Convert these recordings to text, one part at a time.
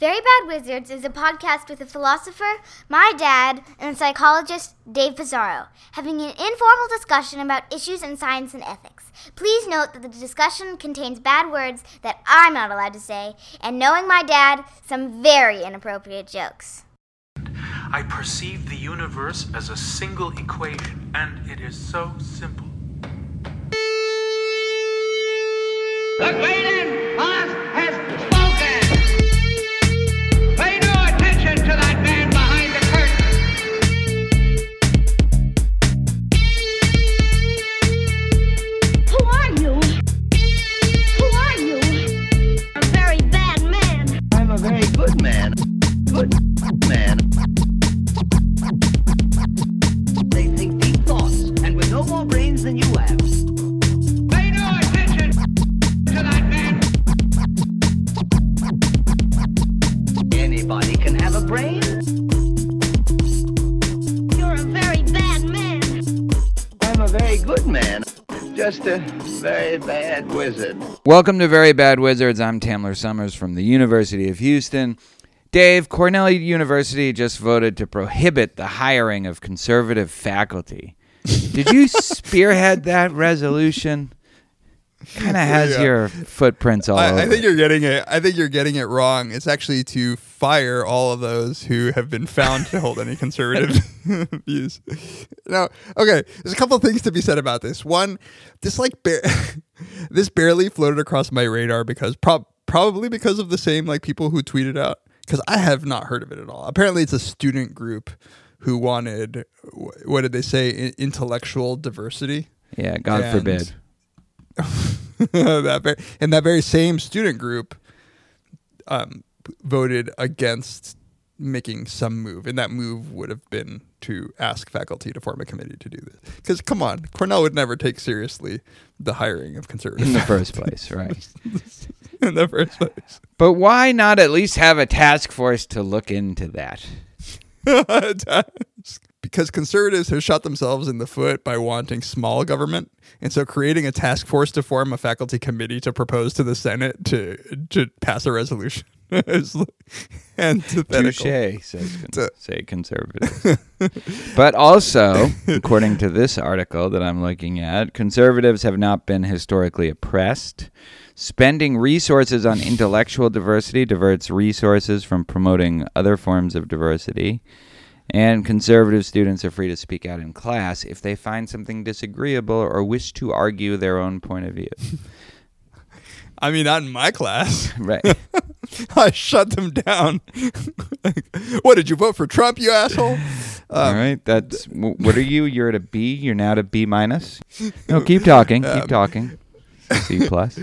Very Bad Wizards is a podcast with a philosopher, my dad, and psychologist, Dave Pizarro, having an informal discussion about issues in science and ethics. Please note that the discussion contains bad words that I'm not allowed to say, and knowing my dad, some very inappropriate jokes. I perceive the universe as a single equation, and it is so simple. The Great A very bad wizard. Welcome to Very Bad Wizards. I'm Tamler Sommers from the University of Houston. Dave, Cornell University just voted to prohibit the hiring of conservative faculty. Did you spearhead that resolution? Kind of has Yeah. your footprints all over. I, I think you're getting it. I think you're getting it wrong. It's actually to fire all of those who have been found to hold any conservative views. Now, okay, there's a couple of things to be said about this. One, this like bar- this barely floated across my radar because prob- probably because of the same like people who tweeted out because I have not heard of it at all. Apparently, it's a student group who wanted what did they say intellectual diversity. Yeah, God And- forbid. that very, and that very same student group um, voted against making some move, and that move would have been to ask faculty to form a committee to do this. Because come on, Cornell would never take seriously the hiring of conservatives In the first place, right? in the first place. But why not at least have a task force to look into that? because conservatives have shot themselves in the foot by wanting small government, and so creating a task force to form a faculty committee to propose to the Senate to to pass a resolution is antithetical. Touche, says con- say conservatives. but also, according to this article that I'm looking at, conservatives have not been historically oppressed. Spending resources on intellectual diversity diverts resources from promoting other forms of diversity. And conservative students are free to speak out in class if they find something disagreeable or wish to argue their own point of view. I mean, not in my class. Right. I shut them down. what did you vote for Trump, you asshole? All right. That's what are you? You're at a B. You're now at a B minus. No, keep talking. Keep um, talking. C plus.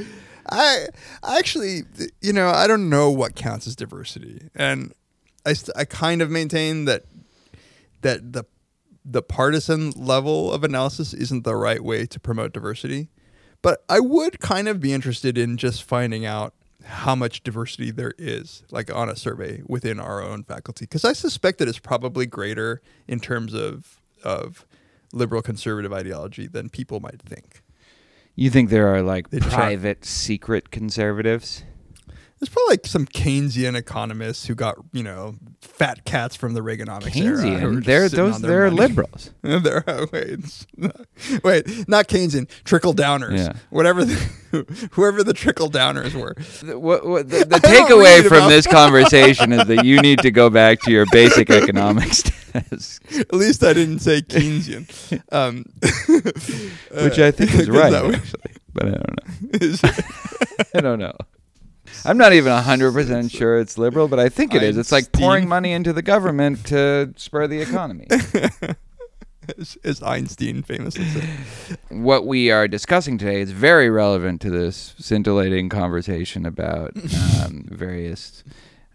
I I actually, you know, I don't know what counts as diversity, and I st- I kind of maintain that that the the partisan level of analysis isn't the right way to promote diversity. But I would kind of be interested in just finding out how much diversity there is, like on a survey within our own faculty, because I suspect that it's probably greater in terms of of liberal conservative ideology than people might think. You think there are like They try- private secret conservatives? There's probably like some Keynesian economists who got you know fat cats from the Reaganomics era. Keynesian. just They're those. They're money. liberals. they're oh, wait, wait, not Keynesian, trickle downers. Yeah. Whatever, the, whoever the trickle downers were. The, what, what, the, the takeaway from about- this conversation is that you need to go back to your basic economics test, At least I didn't say Keynesian, um, which I think is right, actually. But I don't know. I don't know. I'm not even 100% sure it's liberal, but I think it is. It's like pouring money into the government to spur the economy. as, as Einstein famously said. what we are discussing today is very relevant to this scintillating conversation about um, various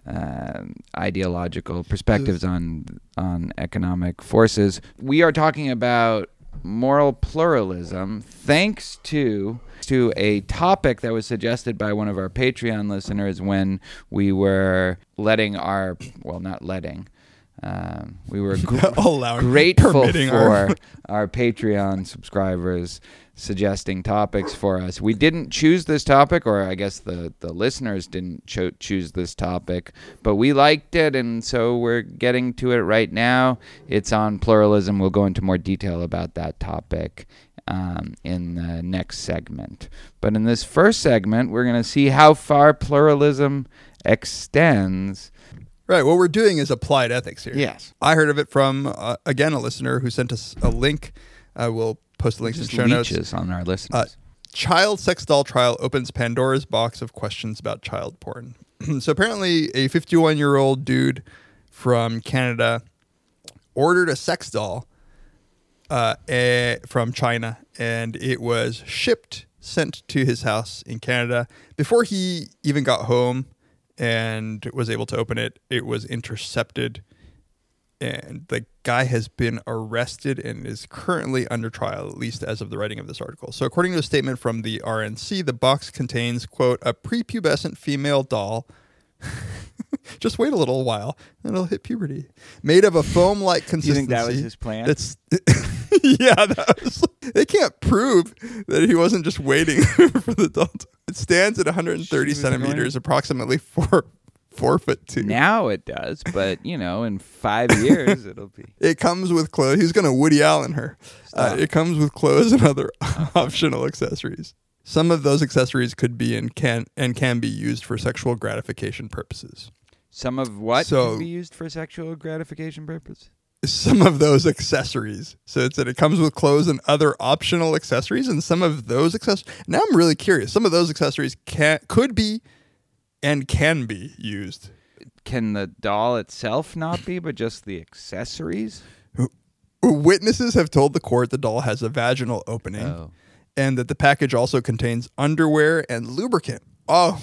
um, ideological perspectives on on economic forces. We are talking about moral pluralism, thanks to to a topic that was suggested by one of our Patreon listeners when we were letting our well, not letting. Um, we were gr- grateful for our- our Patreon subscribers suggesting topics for us. We didn't choose this topic, or I guess the, the listeners didn't cho- choose this topic, but we liked it, and so we're getting to it right now. It's on pluralism. We'll go into more detail about that topic um, in the next segment. But in this first segment, we're going to see how far pluralism extends. Right. What we're doing is applied ethics here. Yes. I heard of it from uh, again a listener who sent us a link. I will post the links in Just show notes. on our listeners. Uh, child sex doll trial opens Pandora's box of questions about child porn. so apparently, a 51 year old dude from Canada ordered a sex doll uh, eh, from China, and it was shipped, sent to his house in Canada. Before he even got home and was able to open it, it was intercepted and the guy has been arrested and is currently under trial at least as of the writing of this article. So according to a statement from the rnc the box contains quote a prepubescent female doll. Just wait a little while and it'll hit puberty. Made of a foam like consistency you think that was his plan? Yeah that was they can't prove that he wasn't just waiting for the doll it stands at 130 centimeters annoying. approximately 4 forfeit to. Now it does, but you know, in five years it'll be. It comes with clothes. He's going to Woody Allen her. Uh, it comes with clothes and other optional accessories. Some of those accessories could be and can and can be used for sexual gratification purposes. Some of what so, can be used for sexual gratification purposes? Some of those accessories. So it said it comes with clothes and other optional accessories, and some of those accessories. Now I'm really curious. Some of those accessories can could be and can be used. Can the doll itself not be, but just the accessories? Witnesses have told the court the doll has a vaginal opening. Oh. and that the package also contains underwear and lubricant. Oh,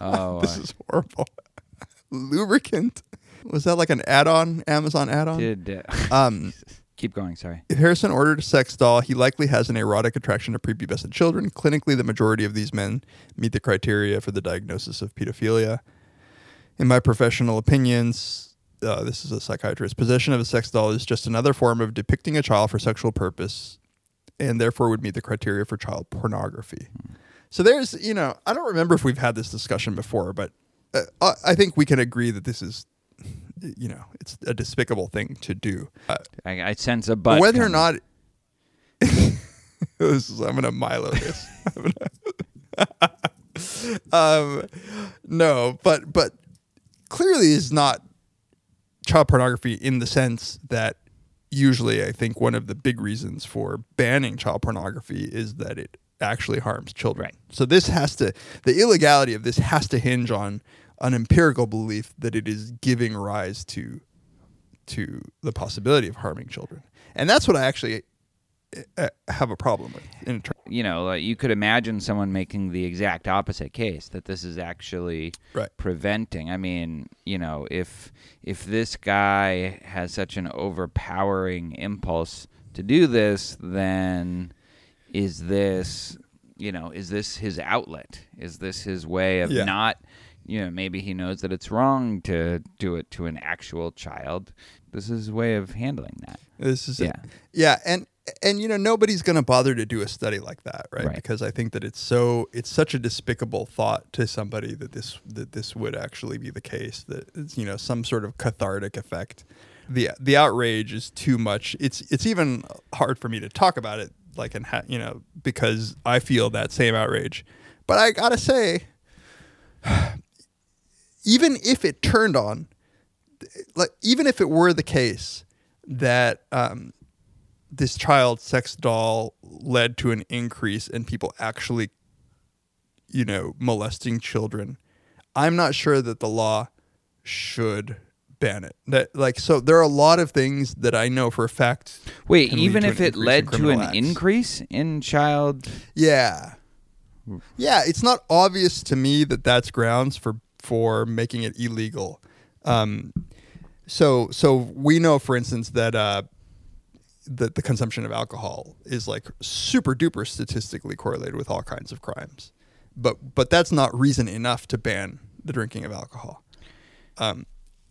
Oh, this is horrible. lubricant. Was that like an add-on, Amazon add-on? did. Uh, Um, keep going. Sorry. if Harrison ordered a sex doll, he likely has an erotic attraction to prepubescent children. Clinically, the majority of these men meet the criteria for the diagnosis of pedophilia. In my professional opinions, uh, this is a psychiatrist. Possession of a sex doll is just another form of depicting a child for sexual purpose, and therefore would meet the criteria for child pornography. So there's, you know, I don't remember if we've had this discussion before, but uh, I think we can agree that this is, you know, it's a despicable thing to do. Uh, I, I sense a but. whether or not this is, I'm gonna Milo this. Gonna- um, no, but but clearly is not child pornography in the sense that usually I think one of the big reasons for banning child pornography is that it actually harms children. Right. So this has to the illegality of this has to hinge on an empirical belief that it is giving rise to to the possibility of harming children. And that's what I actually uh, have a problem with. In ter- you know, like you could imagine someone making the exact opposite case that this is actually Right. preventing. I mean, you know, if if this guy has such an overpowering impulse to do this, then is this, you know, is this his outlet? Is this his way of Yeah. not you know, maybe he knows that it's wrong to do it to an actual child. This is his way of handling that. This is Yeah. it. Yeah, and and you know nobody's going to bother to do a study like that, right? Right. Because I think that it's so it's such a despicable thought to somebody that this that this would actually be the case that it's you know some sort of cathartic effect. The the outrage is too much. It's it's even hard for me to talk about it like and ha- you know because I feel that same outrage. But I got to say even if it turned on like even if it were the case that um, this child sex doll led to an increase in people actually, you know, molesting children, I'm not sure that the law should ban it. That like so there are a lot of things that I know for a fact. Wait, even if it led to an acts. increase in child Yeah. Yeah, it's not obvious to me that that's grounds for for making it illegal. Um, so so we know, for instance, that uh, that the consumption of alcohol is like super duper statistically correlated with all kinds of crimes, but but that's not reason enough to ban the drinking of alcohol. Um,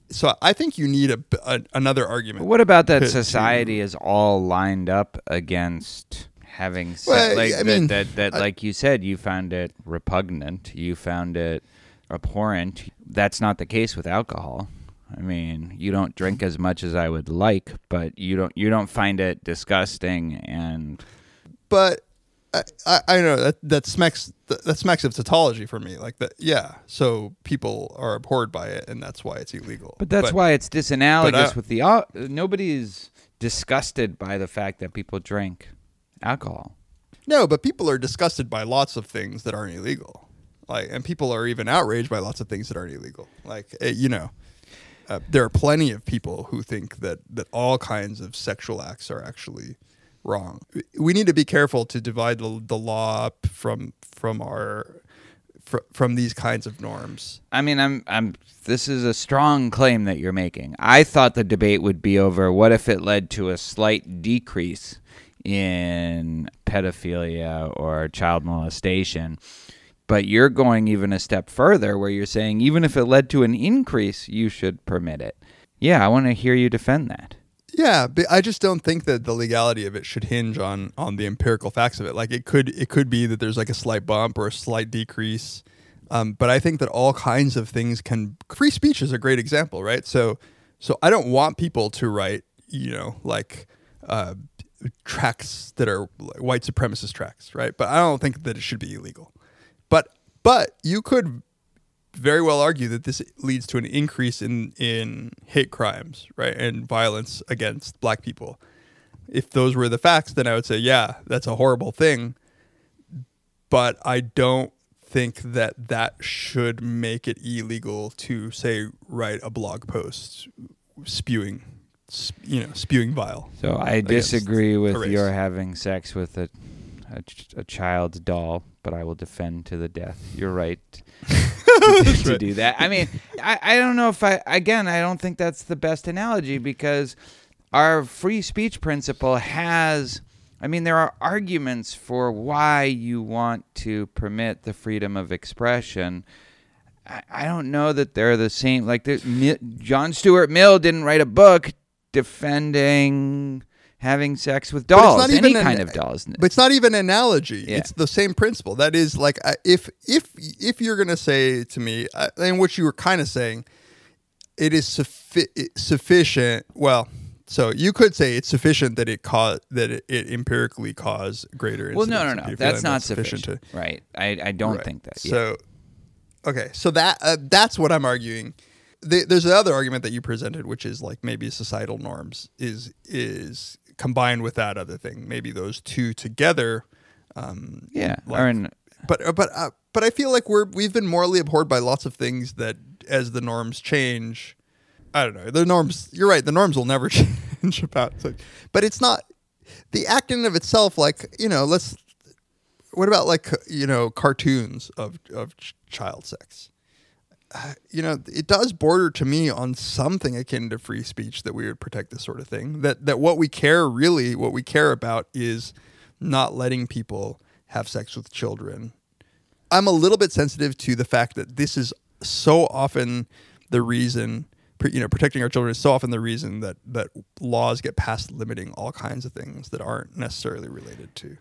so I think you need a, a another argument. What about that to- society is all lined up against having sex. Well, like I that, mean, that, that I- like you said, you found it repugnant. You found it abhorrent. That's not the case with alcohol. I mean, you don't drink as much as I would like, but you don't you don't find it disgusting and but I, I, I know that that smacks that, that smacks of tautology for me. Like that, yeah. So people are abhorred by it, and that's why it's illegal. But that's why it's disanalogous I- with the al- nobody's disgusted by the fact that people drink alcohol. No, but people are disgusted by lots of things that aren't illegal. Like, and people are even outraged by lots of things that aren't illegal. Like, eh, you know, uh, there are plenty of people who think that that all kinds of sexual acts are actually wrong. We need to be careful to divide the, the law up from from our fr- from these kinds of norms. I mean, I'm I'm this is a strong claim that you're making. I thought the debate would be over what if it led to a slight decrease in pedophilia or child molestation. But you're going even a step further where you're saying even if it led to an increase, you should permit it. Yeah, I want to hear you defend that. Yeah, but I just don't think that the legality of it should hinge on on the empirical facts of it. Like it could it could be that there's like a slight bump or a slight decrease, um, but I think that all kinds of things can. Free speech is a great example, right? So so I don't want people to write you know like uh, tracks that are white supremacist tracks, right? But I don't think that it should be illegal. But you could very well argue that this leads to an increase in in hate crimes, right, and violence against black people. If those were the facts, then I would say, yeah, that's a horrible thing. But I don't think that that should make it illegal to say write a blog post spewing, you know, spewing vile. So I disagree with your having sex with a, a ch- a child's doll, but I will defend to the death. You're right to, to do that. I mean, I, I don't know if I again I don't think that's the best analogy because our free speech principle has. I mean, there are arguments for why you want to permit the freedom of expression. I, I don't know that they're the same. Like John Stuart Mill didn't write a book defending having sex with But it's dolls, not any even an- kind of dolls. But it's not even an analogy. Yeah. It's the same principle. That is like if if if you're gonna say to me, uh, and what you were kind of saying, it is suffi- sufficient. Well, so you could say it's sufficient that it cause that it, it empirically caused greater. well, no, no, no. That's not sufficient. to- right. I, I don't Right. think that. yeah. So, okay, so that uh, that's what I'm arguing. The, there's another argument that you presented, which is like maybe societal norms is is combined with that other thing. Maybe those two together. Um, yeah. like- or in, but uh, but uh, but I feel like we're we've been morally abhorred by lots of things that as the norms change. I don't know. The norms. You're right. The norms will never change about. It's like, but it's not the act in and of itself. Like you know, let's. What about like you know cartoons of of ch- child sex? You know, it does border to me on something akin to free speech that we would protect this sort of thing. That that what we care really, what we care about is not letting people have sex with children. I'm a little bit sensitive to the fact that this is so often the reason, you know, protecting our children is so often the reason that that laws get passed limiting all kinds of things that aren't necessarily related to.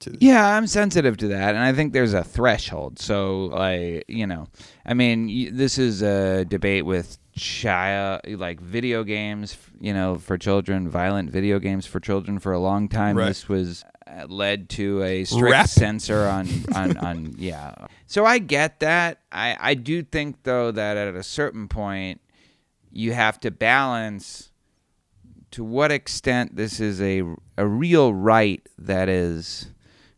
To Yeah, I'm sensitive to that, and I think there's a threshold. So, like, you know, I mean, y- this is a debate with child, like video games, you know, for children, violent video games for children. For a long time, Right. this was uh, led to a strict Rap. censor on, on, on, yeah. So I get that. I, I do think though that at a certain point, you have to balance to what extent this is a a real right that is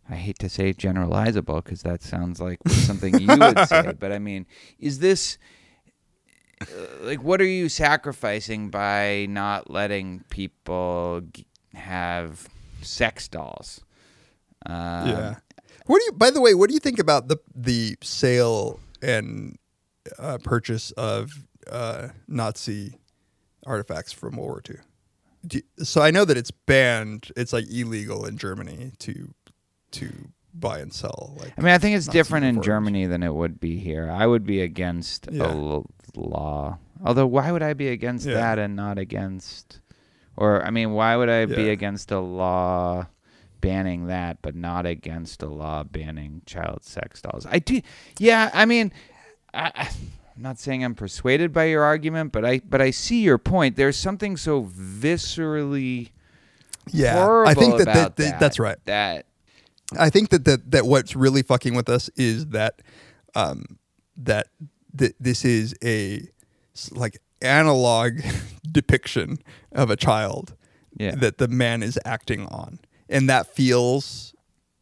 I hate to say generalizable because that sounds like something you would say, but I mean, is this uh, like what are you sacrificing by not letting people g- have sex dolls? Uh, yeah. What do you? By the way, what do you think about the the sale and uh, purchase of uh, Nazi artifacts from World War II? You- so I know that it's banned. It's like illegal in Germany to to buy and sell. Like I mean, I think it's different in. Germany than it would be here. I would be against Yeah. a l- law. Although, why would I be against Yeah. that and not against? Or, I mean, why would I be against a law banning that, but not against a law banning child sex dolls. I do, yeah. I mean, I, I- I'm not saying I'm persuaded by your argument, but I but I see your point. There's something so viscerally Yeah, horrible I think that, about that, that. that's right. That I think that, that that what's really fucking with us is that um, that th- this is a like analog depiction of a child Yeah. that the man is acting on, and that feels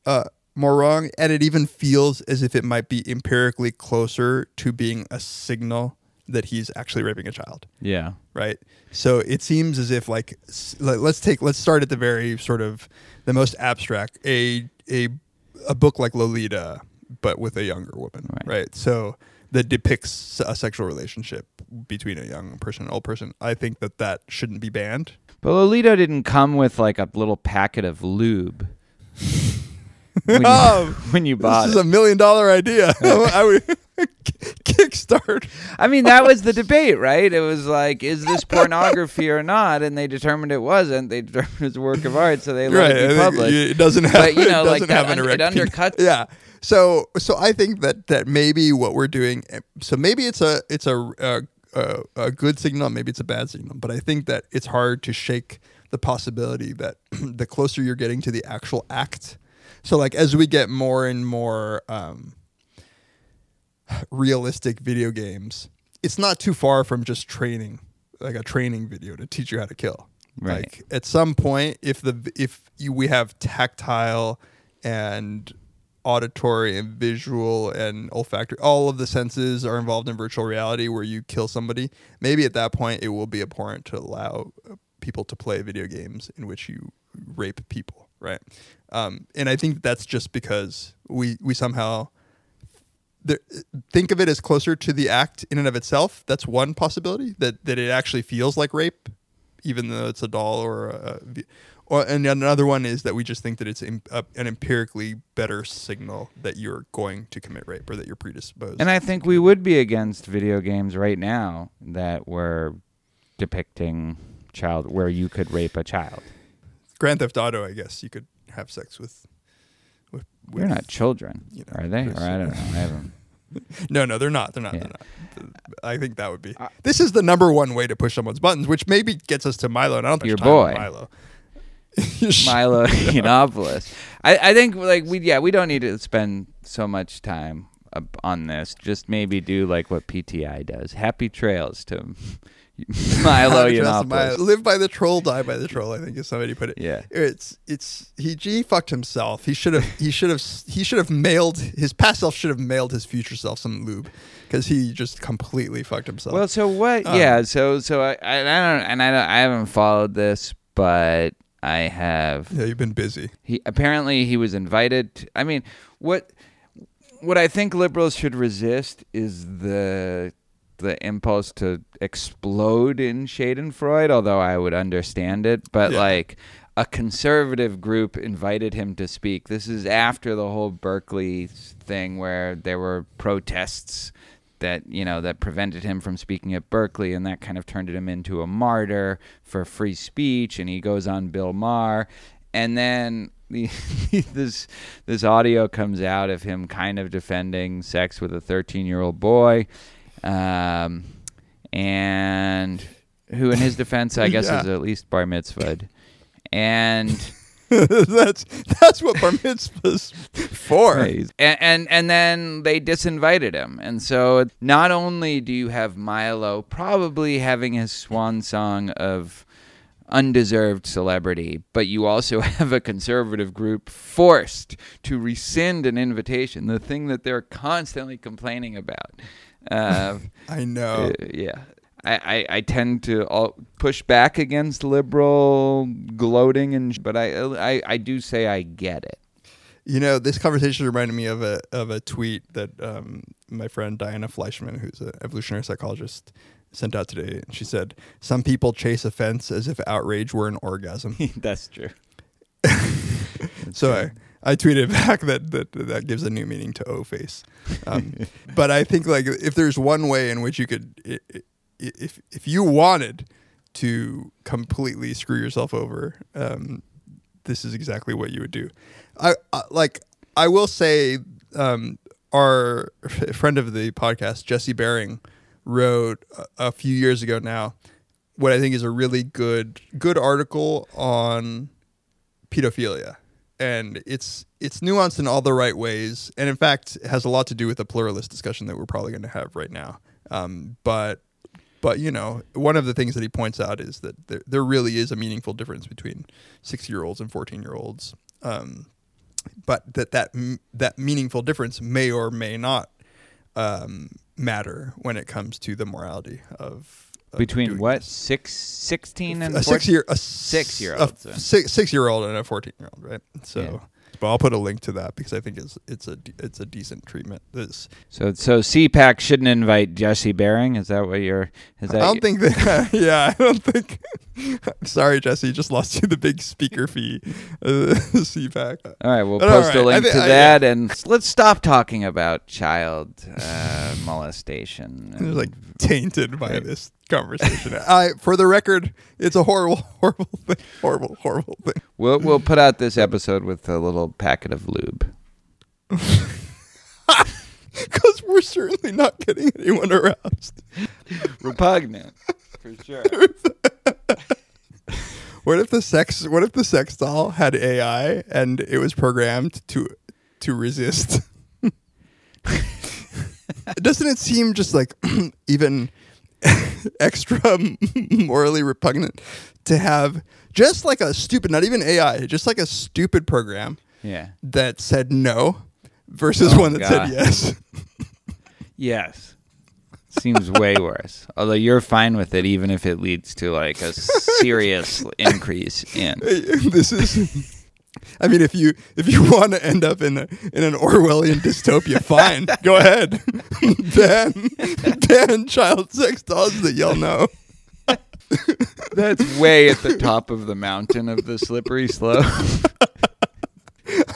uh, more wrong, and it even feels as if it might be empirically closer to being a signal that he's actually raping a child yeah. right? So it seems as if like s- let's take let's start at the very sort of the most abstract a a a book like Lolita, but with a younger woman, Right. right? So that depicts a sexual relationship between a young person and an old person. I think that that shouldn't be banned. But Lolita didn't come with like a little packet of lube. when, you, Oh, when you bought this is it. a million dollar idea. I would kickstart. I mean, that was the debate, right? It was like, is this pornography or not? And they determined it wasn't. They determined it was a work of art, so they let right. it be published. It doesn't have. But, you know, it like have un- it undercuts- Yeah. So so I think that that maybe what we're doing. So maybe it's a it's a a, a, a good signal. Maybe it's a bad signal. But I think that it's hard to shake the possibility that the closer you're getting to the actual act. So like as we get more and more. Um, realistic video games, it's not too far from just training, like a training video to teach you how to kill. Right. Like at some point, if the if you, we have tactile and auditory and visual and olfactory, all of the senses are involved in virtual reality where you kill somebody. Maybe at that point, it will be abhorrent to allow uh, people to play video games in which you rape people, right? Um, and I think that's just because we we somehow there, think of it as closer to the act in and of itself. That's one possibility that that it actually feels like rape, even though it's a doll or a, or and another one is that we just think that it's im- a, an empirically better signal that you're going to commit rape or that you're predisposed. And I think we would be against video games right now that were depicting child where you could rape a child. Grand Theft Auto, I guess you could have sex with. With, with They're not children, you know, are they? Or I don't know. I haven't. No, no, they're not. They're not. Yeah. They're not. I think that would be. this is the number one way to push someone's buttons, which maybe gets us to Milo. And I don't think Your there's time for boy. Milo. Milo Yiannopoulos. I, I think like we yeah we don't need to spend so much time up on this. Just maybe do like what PTI does. Happy trails to Milo Yiannopoulos. Live by the troll, die by the troll. I think is somebody put it. Yeah. it's it's he G fucked himself. He should have he should have he should have mailed his past self should have mailed his future self some lube because he just completely fucked himself. Well, so what? Um, yeah, so so I, I I don't and I don't I haven't followed this, but I have. yeah, you've been busy. He apparently he was invited. To, I mean, what what I think liberals should resist is the the impulse to explode in Schadenfreude. Although I would understand it, but Yeah. like a conservative group invited him to speak. This is after the whole Berkeley thing where there were protests that you know that prevented him from speaking at Berkeley, and that kind of turned him into a martyr for free speech. And he goes on Bill Maher, and then the, this this audio comes out of him kind of defending sex with a 13 year old boy, um, and who, in his defense, I guess, Yeah. is at least bar mitzvahed, and. that's that's what bar mitzvahs for. and, and and then they disinvited him and so not only do you have milo probably having his swan song of undeserved celebrity but you also have a conservative group forced to rescind an invitation the thing that they're constantly complaining about uh, I know. uh, yeah. I, I, I tend to all push back against liberal gloating and but I, I I do say I get it. You know, this conversation reminded me of a of a tweet that um, my friend Diana Fleischman, who's an evolutionary psychologist, sent out today. And she said, "Some people chase offense as if outrage were an orgasm." That's true. so I, I tweeted back that, that that gives a new meaning to O face. Um, but I think like if there's one way in which you could, if if you wanted to completely screw yourself over, um, this is exactly what you would do. I, I like I will say um, our friend of the podcast Jesse Bering wrote a, a few years ago now what I think is a really good good article on pedophilia and it's it's nuanced in all the right ways and in fact has a lot to do with the pluralist discussion that we're probably going to have right now. Um, but but you know one of the things that he points out is that there, there really is a meaningful difference between six year olds and 14 year olds um, but that that that meaningful difference may or may not um, matter when it comes to the morality of Between what? Six, 16 and a 14? six year a Six-year-old, a so. six six year old and a fourteen year old, right? So, Yeah. but I'll put a link to that because I think it's it's a it's a decent treatment. This So, so CPAC shouldn't invite Jesse Bering. Is that what you're? Is that I don't think that. yeah, I don't think. sorry, Jesse, just lost you the big speaker fee, uh, CPAC. All right, we'll But post right, a link thi- to I- that, and let's stop talking about child uh, molestation. It's like tainted by Right. this conversation. I, for the record, it's a horrible, horrible thing. Horrible, horrible thing. we'll we'll put out this episode with a little packet of lube. Because we're certainly not getting anyone aroused. Repugnant, for sure. What if the sex? What if the sex doll had AI and it was programmed to to resist? Doesn't it seem just like even extra morally repugnant to have just like a stupid, not even AI, just like a stupid program Yeah. that said no versus Oh, one that God. said yes? Yes. Seems way worse. Although you're fine with it, even if it leads to like a serious increase in. this is. I mean, if you if you want to end up in a, in an Orwellian dystopia, fine, go ahead. ban ban child sex dolls that y'all know. That's way at the top of the mountain of the slippery slope.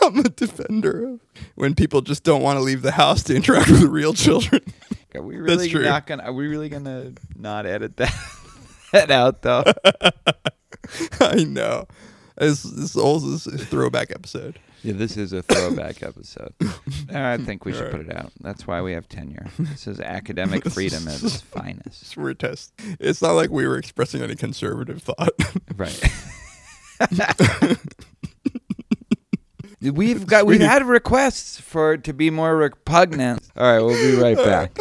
I'm a defender of when people just don't want to leave the house to interact with real children. Are we really true. not gonna? Are we really gonna not edit that that out though? I know. This this whole this is a throwback episode. Yeah, this is a throwback episode. Uh, I think we should put it out. That's why we have tenure. This is academic freedom at its finest. We're test. It's not like we were expressing any conservative thought. Right. we've got we've had requests for it to be more repugnant. All right, we'll be right back.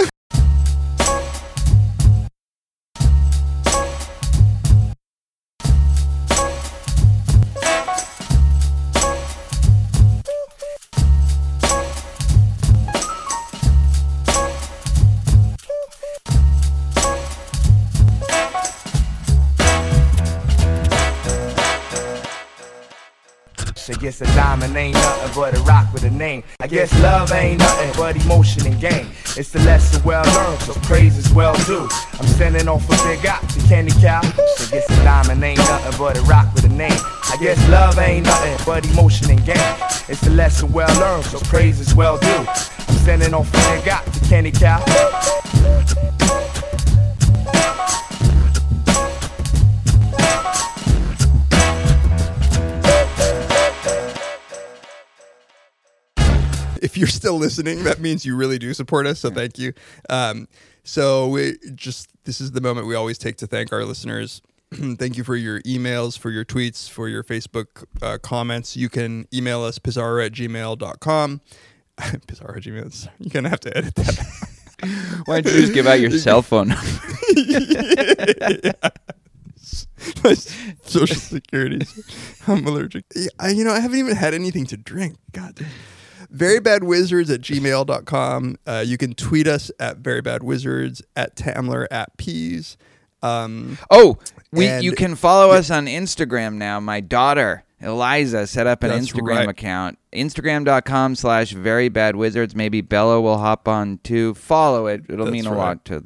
Name. I guess love ain't nothing but emotion and game. It's the lesson well learned, so praise is well due. I'm sending off a big op to Candy Cow. So guess a diamond ain't nothing but a rock with a name. I guess love ain't nothing but emotion and game. It's the lesson well learned, so praise is well due. I'm sending off a big op to Candy Cow. You're still listening, that means you really do support us. So thank you. Um, so we just this is the moment we always take to thank our listeners. thank you for your emails, for your tweets, for your Facebook uh, comments. You can email us pizarro at gmail.com. Pizarro at gmail. You're gonna have to edit that. Why don't you just give out your cell phone number? Social security. I'm allergic. I, you know, I haven't even had anything to drink. God. Very bad wizards at gmail.com. Uh, you can tweet us at very bad wizards at Tamler at peas. Um, Oh, we you can follow us on Instagram now. My daughter Eliza set up an That's Instagram right. account. Instagram.com slash very bad wizards. Maybe Bella will hop on too. Follow it. It'll That's mean a right. lot to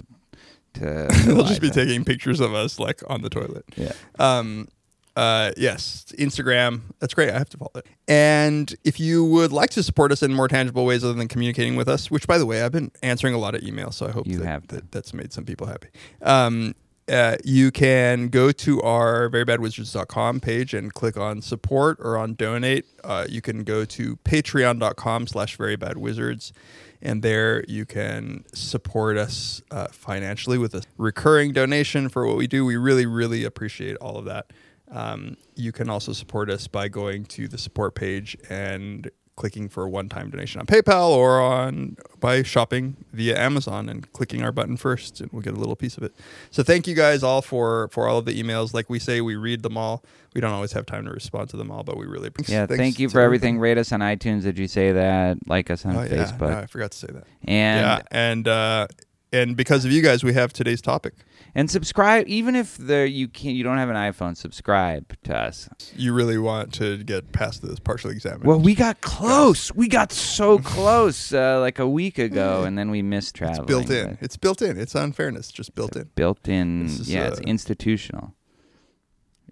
to they'll just be taking pictures of us like on the toilet. Yeah. Um, uh, yes, Instagram. That's great. I have to follow it. And if you would like to support us in more tangible ways other than communicating with us, which by the way, I've been answering a lot of emails, so I hope You that, have that that's made some people happy. Um, uh, you can go to our verybadwizards.com page and click on support or on donate. Uh, you can go to patreon.com slash verybadwizards. And there you can support us uh, financially with a recurring donation for what we do. We really, really appreciate all of that. Um, you can also support us by going to the support page and clicking for a one-time donation on PayPal or on by shopping via Amazon and clicking our button first, and we'll get a little piece of it. So thank you guys all for for all of the emails. Like we say, we read them all. We don't always have time to respond to them all, but we really appreciate. Yeah, thank you for everything. Rate us on iTunes. Did you say that? Like us on Oh, yeah, Facebook. no, I forgot to say that. and yeah, and uh, and because of you guys, we have today's topic. And subscribe. Even if the you can't, you don't have an iPhone, subscribe to us. You really want to get past this partially examined. Well, we got close. We got so close uh, like a week ago, and then we missed traveling. it's built in. It's built in. It's unfairness, just built in. Built in. Yeah, it's uh, institutional.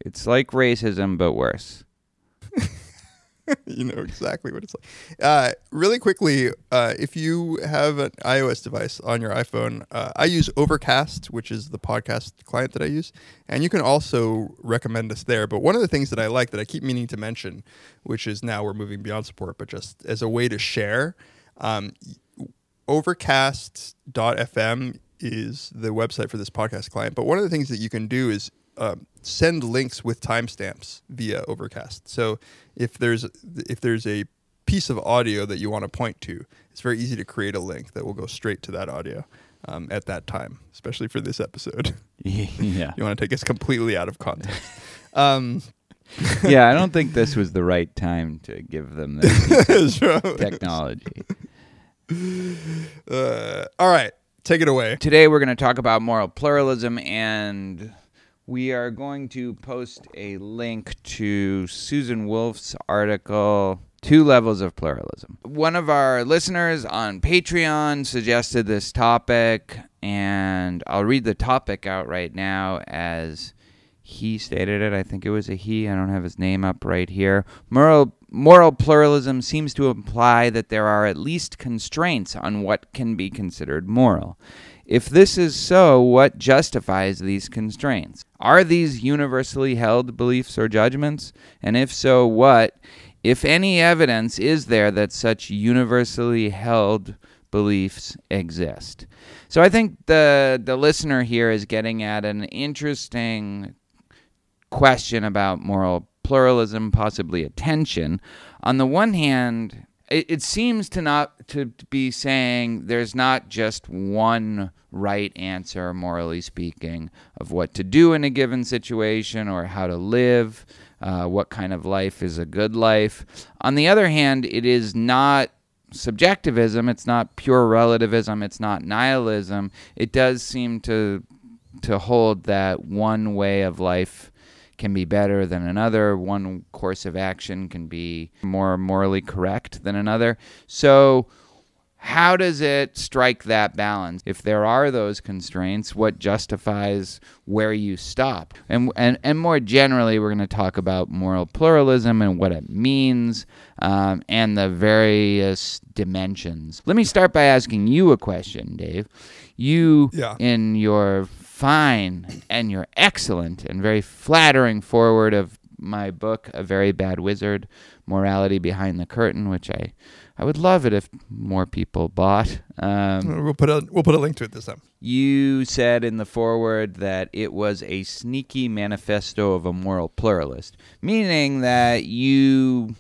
It's like racism, but worse. you know exactly what it's like. Uh, really quickly, uh, if you have an iOS device on your iPhone, uh, I use Overcast, which is the podcast client that I use, and you can also recommend us there. But one of the things that I like that I keep meaning to mention, which is now we're moving beyond support, but just as a way to share, um, Overcast.fm is the website for this podcast client. But one of the things that you can do is um, send links with timestamps via Overcast. So if there's if there's a piece of audio that you want to point to, it's very easy to create a link that will go straight to that audio um, at that time, especially for this episode. yeah. you want to take us completely out of context. Um, yeah, I don't think this was the right time to give them this technology. uh, all right, take it away. Today we're going to talk about moral pluralism and we are going to post a link to Susan Wolf's article Two Levels of Pluralism. One of our listeners on Patreon suggested this topic and I'll read the topic out right now as he stated it. I think it was a he. I don't have his name up right here. Moral moral pluralism seems to imply that there are at least constraints on what can be considered moral. If this is so, what justifies these constraints? Are these universally held beliefs or judgments? And if so, what, if any evidence is there that such universally held beliefs exist? So I think the the listener here is getting at an interesting question about moral pluralism, possibly attention. On the one hand, it seems to not to be saying there's not just one right answer, morally speaking, of what to do in a given situation or how to live, uh, what kind of life is a good life. On the other hand, it is not subjectivism, it's not pure relativism, it's not nihilism. It does seem to to hold that one way of life can be better than another, one course of action can be more morally correct than another. So how does it strike that balance? If there are those constraints, what justifies where you stop? And and, and more generally, we're going to talk about moral pluralism and what it means um, and the various dimensions. Let me start by asking you a question, Dave. You, Yeah. in your fine and your excellent and very flattering forward of my book, A Very Bad Wizard Morality Behind the Curtain, which I, I would love it if more people bought. Um, We'll put a we'll put a link to it this time. you said in the foreword that it was a sneaky manifesto of a moral pluralist, meaning that you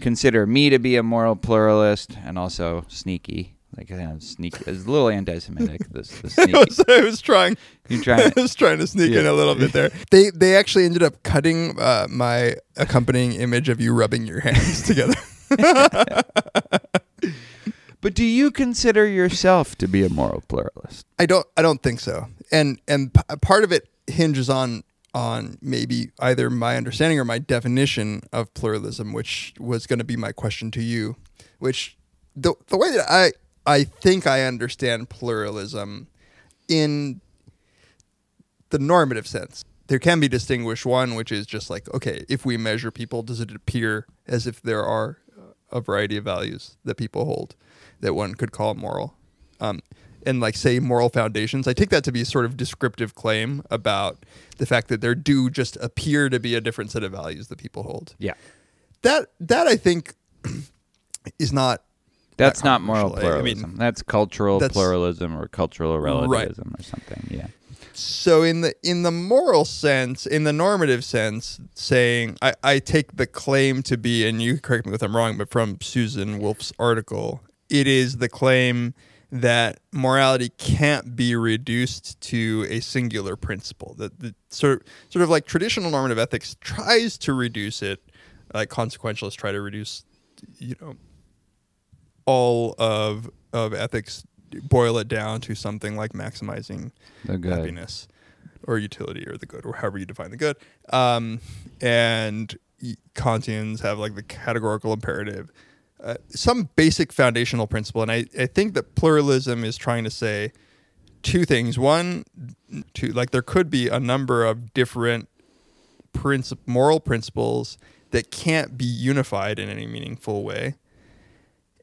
consider me to be a moral pluralist and also sneaky. Like kind of sneaky, it's a little anti-Semitic. This, the I sneaky. was, I was trying. You trying I was trying to sneak in a little bit there. They they actually ended up cutting uh, my accompanying image of you rubbing your hands together. But do you consider yourself to be a moral pluralist? I don't I don't think so. And and p- part of it hinges on on maybe either my understanding or my definition of pluralism, which was going to be my question to you. Which the the way that I I think I understand pluralism in the normative sense. There can be distinguished one, which is just like, okay, if we measure people, does it appear as if there are a variety of values that people hold that one could call moral? Um, and like say moral foundations. I take that to be a sort of descriptive claim about the fact that there do just appear to be a different set of values that people hold. Yeah. That that I think is not That's that not moral controversial. I- pluralism. mean, that's cultural that's- pluralism or cultural relativism or something. Yeah. So in the in the moral sense, in the normative sense, saying I, I take the claim to be, and you correct me if I'm wrong, but from Susan Wolf's article, it is the claim that morality can't be reduced to a singular principle. That the sort of sort of like traditional normative ethics tries to reduce it, like consequentialists try to reduce, you know, all of of ethics boil it down to something like maximizing happiness or utility or the good or however you define the good. Um, and Kantians have like the categorical imperative uh, some basic foundational principle. And I, I think that pluralism is trying to say two things. One two like there could be a number of different princip- moral principles that can't be unified in any meaningful way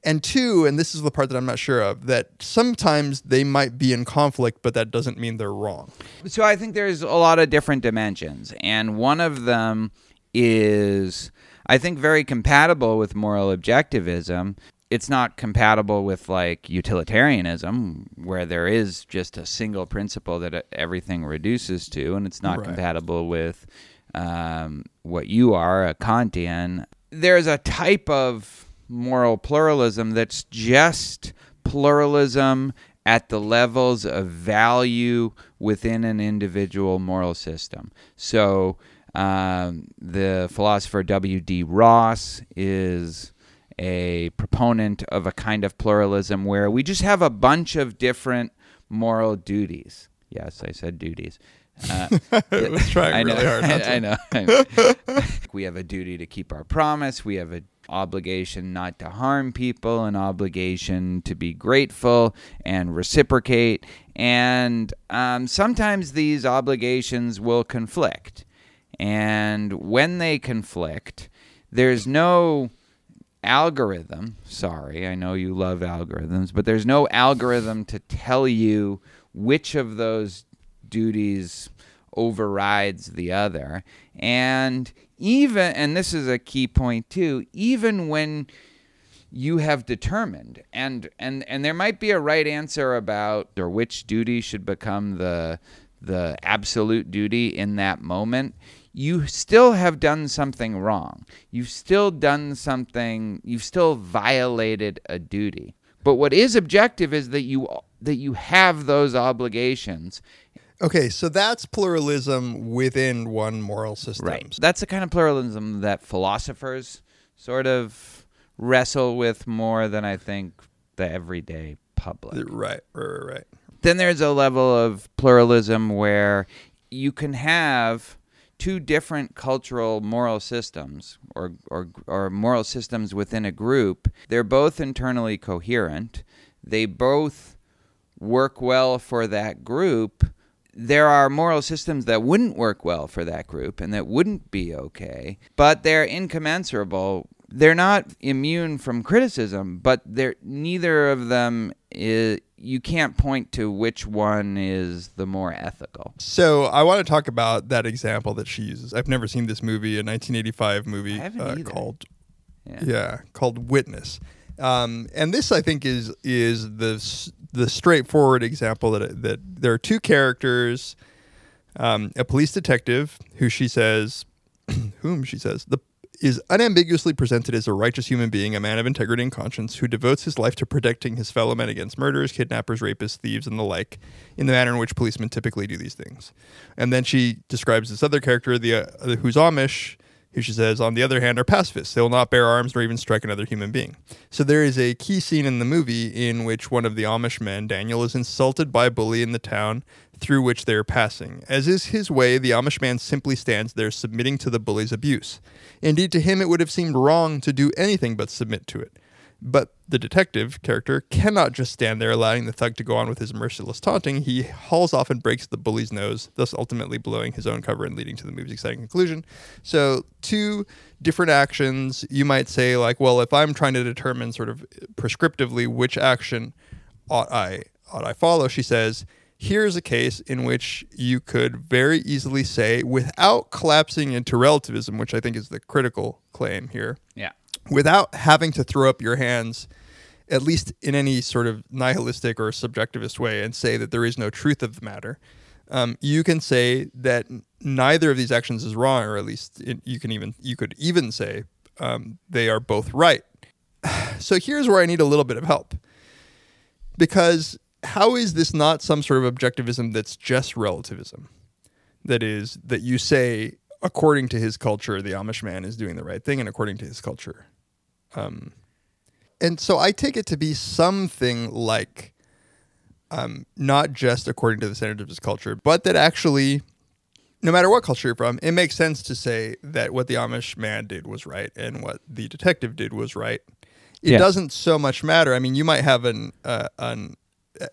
and two, and this is the part that I'm not sure of, that sometimes they might be in conflict, but that doesn't mean they're wrong. So I think there's a lot of different dimensions, and one of them is I think very compatible with moral objectivism. It's not compatible with like utilitarianism, where there is just a single principle that everything reduces to, and it's not Right. compatible with um, what you are, a Kantian. There's a type of moral pluralism that's just pluralism at the levels of value within an individual moral system. So, um, the philosopher W.D. Ross is a proponent of a kind of pluralism where we just have a bunch of different moral duties. Yes, I said duties. Uh, I was trying I know, really hard. I, know. I know. we have a duty to keep our promise. We have an obligation not to harm people, an obligation to be grateful and reciprocate. And um, sometimes these obligations will conflict. And when they conflict, there's no algorithm. Sorry, I know you love algorithms, but there's no algorithm to tell you which of those duties overrides the other. And even, and this is a key point too, even when you have determined and and and there might be a right answer about or which duty should become the the absolute duty in that moment you still have done something wrong. You've still done something you've still violated a duty. But what is objective is that you that you have those obligations Okay, so that's pluralism within one moral system. Right. That's the kind of pluralism that philosophers sort of wrestle with more than I think the everyday public. Right, right, right, right. Then there's a level of pluralism where you can have two different cultural moral systems or, or, or moral systems within a group. They're both internally coherent. They both work well for that group. There are moral systems that wouldn't work well for that group and that wouldn't be okay, but they're incommensurable. They're not immune from criticism, but they're neither of them is you can't point to which one is the more ethical. So I want to talk about that example that she uses. I've never seen this movie, a 1985 movie uh, called Yeah. yeah, called Witness. Um, and this, I think, is is the the straightforward example that that there are two characters, um, a police detective who she says, whom she says the is unambiguously presented as a righteous human being, a man of integrity and conscience, who devotes his life to protecting his fellow men against murderers, kidnappers, rapists, thieves, and the like, in the manner in which policemen typically do these things. And then she describes this other character, the uh, who's Amish, who she says, on the other hand, are pacifists. They will not bear arms nor even strike another human being. So there is a key scene in the movie in which one of the Amish men, Daniel, is insulted by a bully in the town through which they are passing. As is his way, the Amish man simply stands there submitting to the bully's abuse. Indeed, to him, it would have seemed wrong to do anything but submit to it. But the detective character cannot just stand there allowing the thug to go on with his merciless taunting. He hauls off and breaks the bully's nose, thus ultimately blowing his own cover and leading to the movie's exciting conclusion. So, two different actions. You might say, like, well, if I'm trying to determine sort of prescriptively which action ought I ought I follow, she says, here's a case in which you could very easily say, without collapsing into relativism, which I think is the critical claim here, Yeah. Without having to throw up your hands, at least in any sort of nihilistic or subjectivist way, and say that there is no truth of the matter, um, you can say that neither of these actions is wrong, or at least it, you can even you could even say um, they are both right. So here's where I need a little bit of help, because how is this not some sort of objectivism that's just relativism? That is that you say according to his culture, the Amish man is doing the right thing, and according to his culture, um, and so I take it to be something like um, not just according to the standards of his culture, but that actually, no matter what culture you're from, it makes sense to say that what the Amish man did was right and what the detective did was right. It Yeah. doesn't so much matter. I mean, you might have an uh, an uh,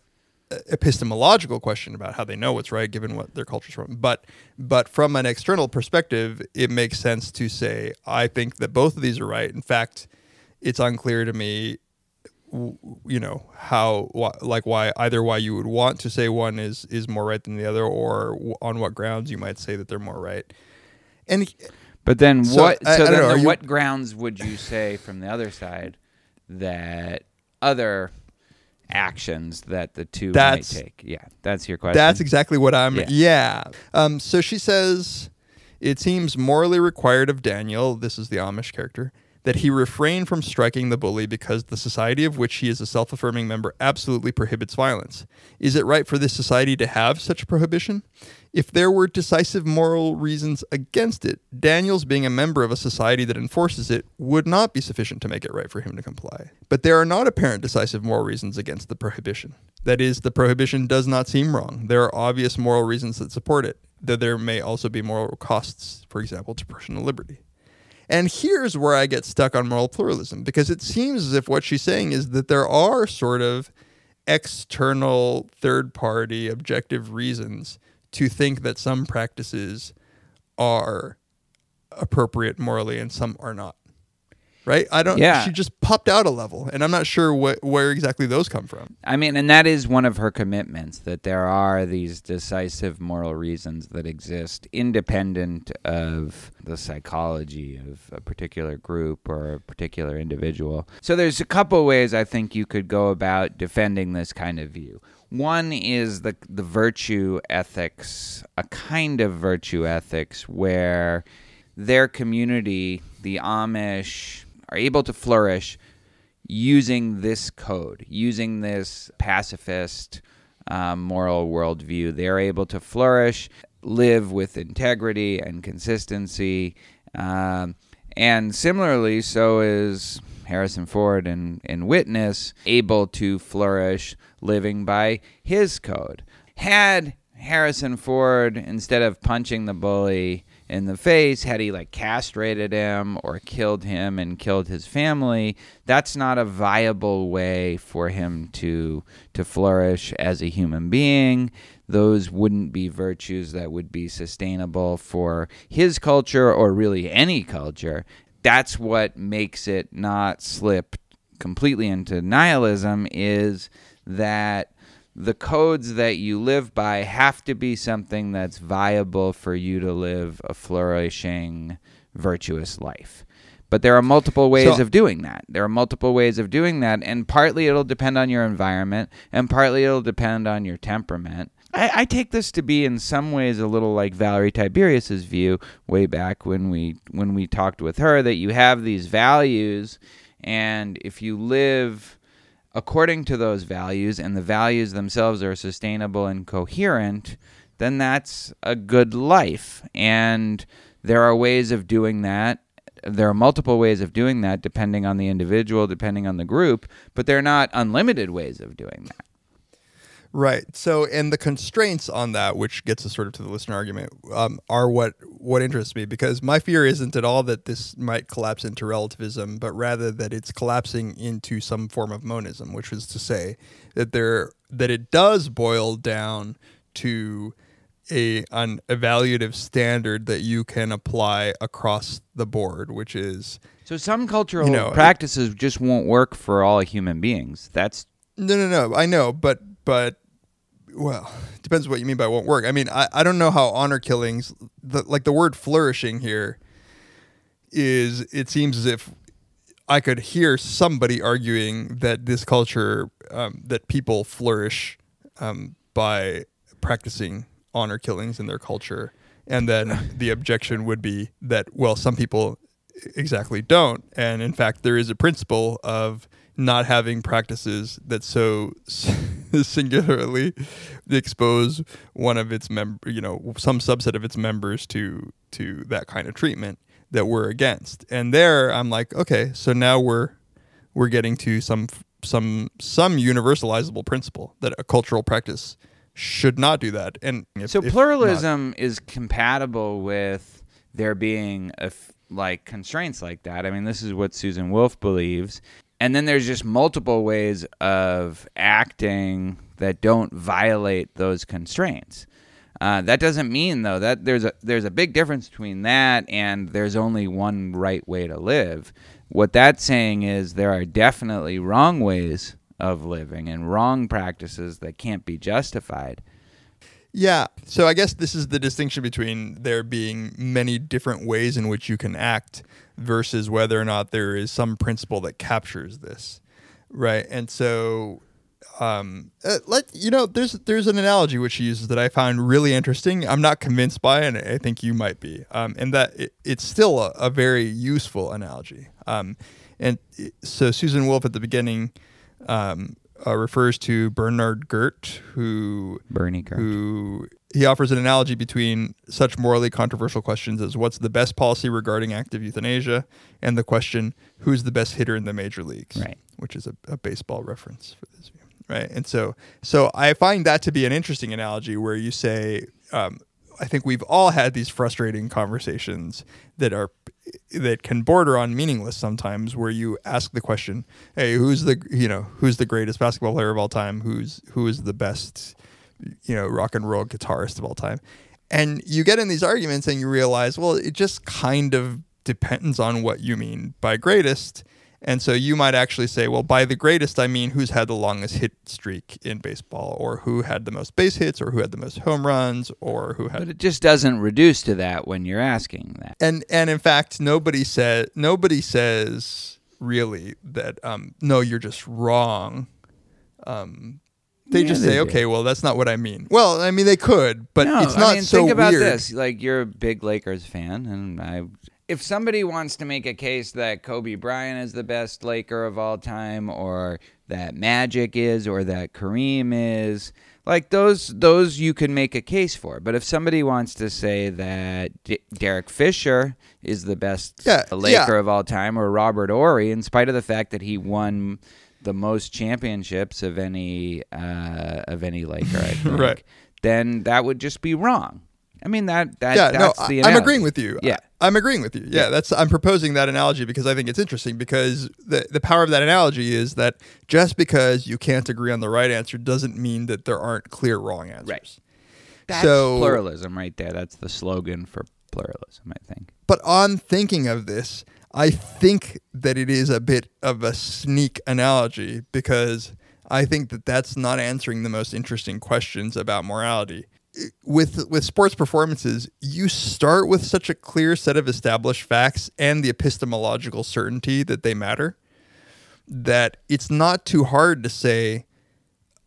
epistemological question about how they know what's right given what their culture's from but but from an external perspective it makes sense to say i think that both of these are right in fact it's unclear to me you know how wh- like why either why you would want to say one is is more right than the other or w- on what grounds you might say that they're more right and But then So, what? I- so I then, know, the- are you- what grounds would you say from the other side that other actions that the two That's- might take? Yeah, that's your question. That's exactly what I'm. Yeah. Yeah. Um, so she says, it seems morally required of Daniel, this is the Amish character, that he refrain from striking the bully because the society of which he is a self affirming member absolutely prohibits violence. Is it right for this society to have such a prohibition? If there were decisive moral reasons against it, Daniel's being a member of a society that enforces it would not be sufficient to make it right for him to comply. But there are not apparent decisive moral reasons against the prohibition. That is, the prohibition does not seem wrong. There are obvious moral reasons that support it, though there may also be moral costs, for example, to personal liberty. And here's where I get stuck on moral pluralism because it seems as if what she's saying is that there are sort of external, third party, objective reasons to think that some practices are appropriate morally and some are not. Right? I don't, Yeah. she just popped out a level and I'm not sure what, where exactly those come from. I mean, and that is one of her commitments that there are these decisive moral reasons that exist independent of the psychology of a particular group or a particular individual. So there's a couple ways I think you could go about defending this kind of view. One is the the virtue ethics, a kind of virtue ethics where their community, the Amish, are able to flourish using this code, using this pacifist um, moral worldview. They're able to flourish, live with integrity and consistency. Um, and similarly, so is Harrison Ford in, in Witness able to flourish living by his code. Had Harrison Ford, instead of punching the bully in the face, had he like castrated him or killed him and killed his family, that's not a viable way for him to to flourish as a human being. Those wouldn't be virtues that would be sustainable for his culture or really any culture. That's what makes it not slip completely into nihilism is that the codes that you live by have to be something that's viable for you to live a flourishing, virtuous life. But there are multiple ways So- of doing that. There are multiple ways of doing that, and partly it'll depend on your environment, and partly it'll depend on your temperament. I, I take this to be in some ways a little like Valerie Tiberius's view way back when we when we talked with her that you have these values, and if you live according to those values and the values themselves are sustainable and coherent, then that's a good life. And there are ways of doing that. There are multiple ways of doing that depending on the individual, depending on the group, but they're not unlimited ways of doing that. Right. So, and the constraints on that, which gets us sort of to the listener argument, um, are what what interests me because my fear isn't at all that this might collapse into relativism, but rather that it's collapsing into some form of monism, which is to say that there that it does boil down to a an evaluative standard that you can apply across the board, which is So some cultural You know, it- practices just won't work for all human beings. That's No, no, no. I know, but but well, depends what you mean by won't work. I mean, I, I don't know how honor killings, the, like the word flourishing here, is it seems as if I could hear somebody arguing that this culture, um, that people flourish um, by practicing honor killings in their culture. And then the objection would be that, well, some people exactly don't. And in fact, there is a principle of not having practices that so singularly expose one of its mem- you know, some subset of its members to to that kind of treatment that we're against. And there, I'm like, okay, so now we're we're getting to some some some universalizable principle that a cultural practice should not do that. And if, So if not- pluralism is compatible with there being a f- like constraints like that. I mean, this is what Susan Wolf believes. And then there's just multiple ways of acting that don't violate those constraints. Uh, that doesn't mean though that there's a there's a big difference between that and there's only one right way to live. What that's saying is there are definitely wrong ways of living and wrong practices that can't be justified. Yeah. So I guess this is the distinction between there being many different ways in which you can act versus whether or not there is some principle that captures this. Right. And so um uh, let you know there's there's an analogy which she uses that I found really interesting. I'm not convinced by it and I think you might be. Um and that it, it's still a, a very useful analogy. Um and so Susan Wolf at the beginning um uh, refers to Bernard Gert who Bernie Gert. who he offers an analogy between such morally controversial questions as what's the best policy regarding active euthanasia and the question who's the best hitter in the major leagues Right. which is a, a baseball reference for this view right and so so i find that to be an interesting analogy where you say um, i think we've all had these frustrating conversations that are that can border on meaningless sometimes where you ask the question hey who's the you know who's the greatest basketball player of all time who's who is the best you know rock and roll guitarist of all time and you get in these arguments and you realize well it just kind of depends on what you mean by greatest and so you might actually say well by the greatest i mean who's had the longest hit streak in baseball or who had the most base hits or who had the most home runs or who had But it just doesn't reduce to that when you're asking that. and and in fact nobody said nobody says really that um no you're just wrong um they Yeah, just they say do. okay well that's not what i mean well i mean they could but no, it's not I mean, so think about weird this. Like you're a big Lakers fan, and I. If somebody wants to make a case that Kobe Bryant is the best Laker of all time, or that Magic is, or that Kareem is, like those, those you can make a case for. But if somebody wants to say that D- Derek Fisher is the best Yeah, Laker yeah. of all time, or Robert Horry, in spite of the fact that he won the most championships of any uh, of any Laker, I think, Right. then that would just be wrong. I mean that that yeah, that's I- the I'm agreeing with you. Yeah. I, am agreeing with you. Yeah, Yeah. that's I'm proposing that analogy because I think it's interesting because the the power of that analogy is that just because you can't agree on the right answer doesn't mean that there aren't clear wrong answers. Right. That's So- pluralism right there. That's the slogan for pluralism, I think. But on thinking of this, I think that it is a bit of a sneak analogy because I think that that's not answering the most interesting questions about morality. With with sports performances, you start with such a clear set of established facts and the epistemological certainty that they matter that it's not too hard to say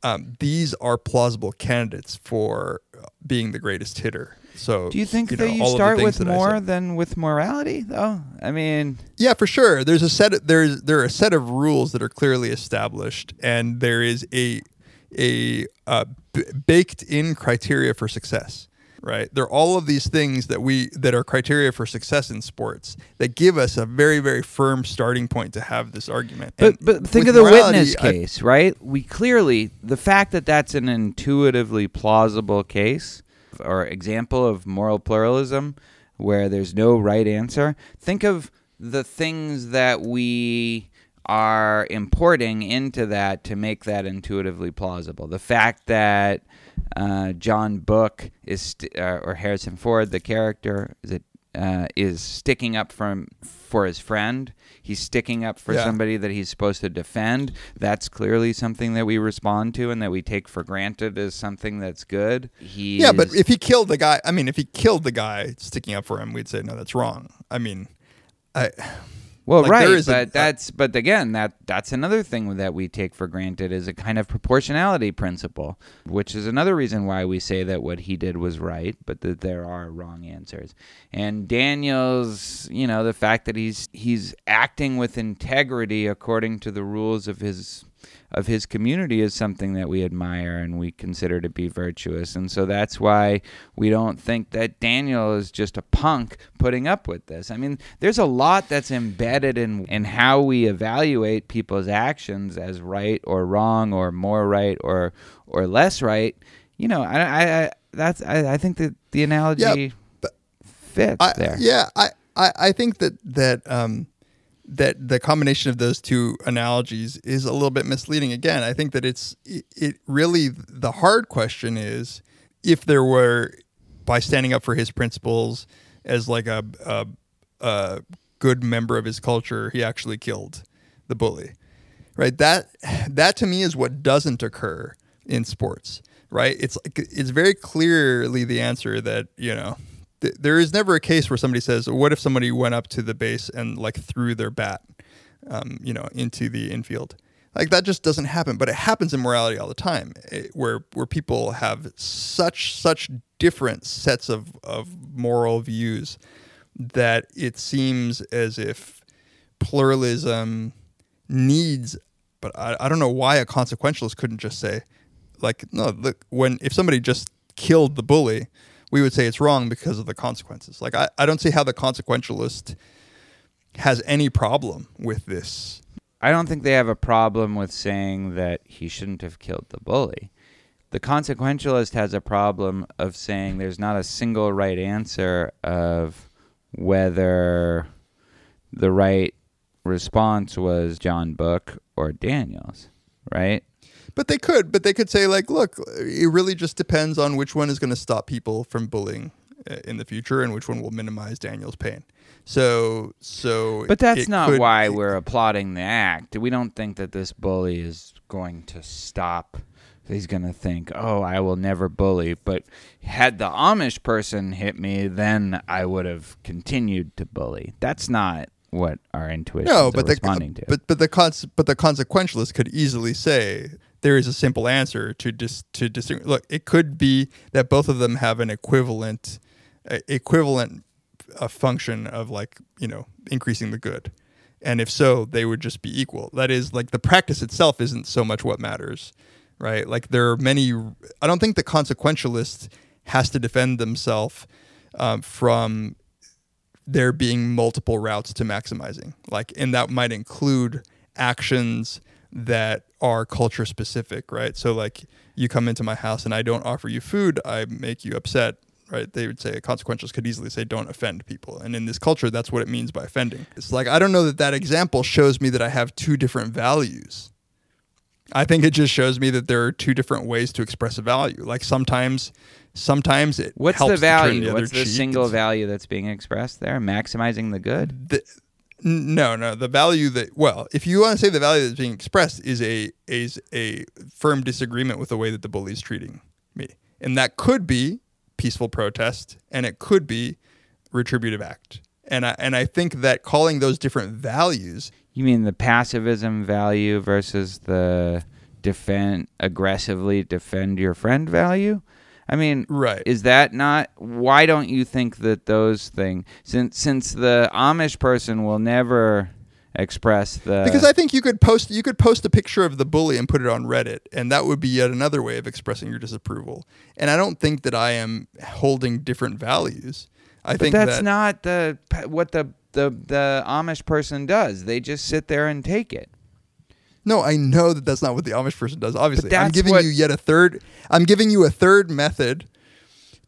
um, these are plausible candidates for being the greatest hitter. So, Do you think know, that you all of the start with more than with morality though? I mean, Yeah, for sure. There's a set. Of, There's there are a set of rules that are clearly established, and there is a a uh, b- baked in criteria for success. Right. There are all of these things that we that are criteria for success in sports that give us a very very firm starting point to have this argument. But And but think of the morality, witness I- case, right? We clearly the fact that that's an intuitively plausible case or example of moral pluralism where there's no right answer. Think of the things that we are importing into that to make that intuitively plausible. The fact that uh, John Book is st- uh, or Harrison Ford, the character, is it uh, is sticking up for for his friend. He's sticking up for Yeah. somebody that he's supposed to defend. That's clearly something that we respond to and that we take for granted as something that's good. He Yeah, but if he killed the guy, I mean, if he killed the guy sticking up for him, we'd say no, that's wrong. I mean, I Well, Like, right, is a- but that's but again that that's another thing that we take for granted is a kind of proportionality principle, which is another reason why we say that what he did was right, but that there are wrong answers. And Daniel's, you know, the fact that he's he's acting with integrity according to the rules of his of his community is something that we admire and we consider to be virtuous. And so that's why we don't think that Daniel is just a punk putting up with this. I mean, there's a lot that's embedded in, in how we evaluate people's actions as right or wrong or more right or or less right. You know, I, I, that's I, I think that the analogy Yeah, fits I, there. yeah, I, I, I think that that um, that the combination of those two analogies is a little bit misleading. Again, I think that it's it, really the hard question is if there were by standing up for his principles as like a a, a good member of his culture, he actually killed the bully right that that to me is what doesn't occur in sports right it's like it's very clearly the answer that you know th- there is never a case where somebody says what if somebody went up to the base and like threw their bat um, you know into the infield? Like that just doesn't happen but it happens in morality all the time eh, where where people have such such different sets of of moral views that it seems as if pluralism needs but I, I don't know why a consequentialist couldn't just say like no look when if somebody just killed the bully we would say it's wrong because of the consequences like i, I don't see how the consequentialist has any problem with this I don't think they have a problem with saying that he shouldn't have killed the bully. The consequentialist has a problem of saying there's not a single right answer of whether the right response was John Book or Daniels, right? But they could but they could say like look it really just depends on which one is going to stop people from bullying uh, in the future and which one will minimize daniel's pain so so But that's not could- why we're applauding the act. We don't think that this bully is going to stop. He's going to think, "Oh, I will never bully." But had the Amish person hit me, then I would have continued to bully. That's not what our intuition No, is but the responding to. but but the cons- but the consequentialist could easily say there is a simple answer to dis- to distinguish. Look, it could be that both of them have an equivalent uh, equivalent uh, function of like you know increasing the good, and if so, they would just be equal. That is like the practice itself isn't so much what matters, right? Like there are many. I don't think the consequentialist has to defend themselves um, from there being multiple routes to maximizing like and that might include actions that are culture specific right so like you come into my house and i don't offer you food i make you upset right they would say a consequentialist could easily say don't offend people and in this culture that's what it means by offending it's like i don't know that that example shows me that i have two different values I think it just shows me that there are two different ways to express a value. Like sometimes, sometimes it What's helps the to turn value? the other What's the cheek. single It's- value that's being expressed there? Maximizing the good. the, no, no. The value that well, if you want to say the value that's being expressed is a is a firm disagreement with the way that the bully is treating me, and that could be peaceful protest, and it could be retributive act. And I and I think that calling those different values, You mean the pacifism value versus the defend aggressively defend your friend value? I mean, Right. Is that not why don't you think that those things since since the Amish person will never express the because I think you could post you could post a picture of the bully and put it on Reddit, and that would be yet another way of expressing your disapproval. And I don't think that I am holding different values. I But think that's that not the what the the the Amish person does. They just sit there and take it. No, I know that that's not what the Amish person does. Obviously, I'm giving what- you yet a third. I'm giving you a third method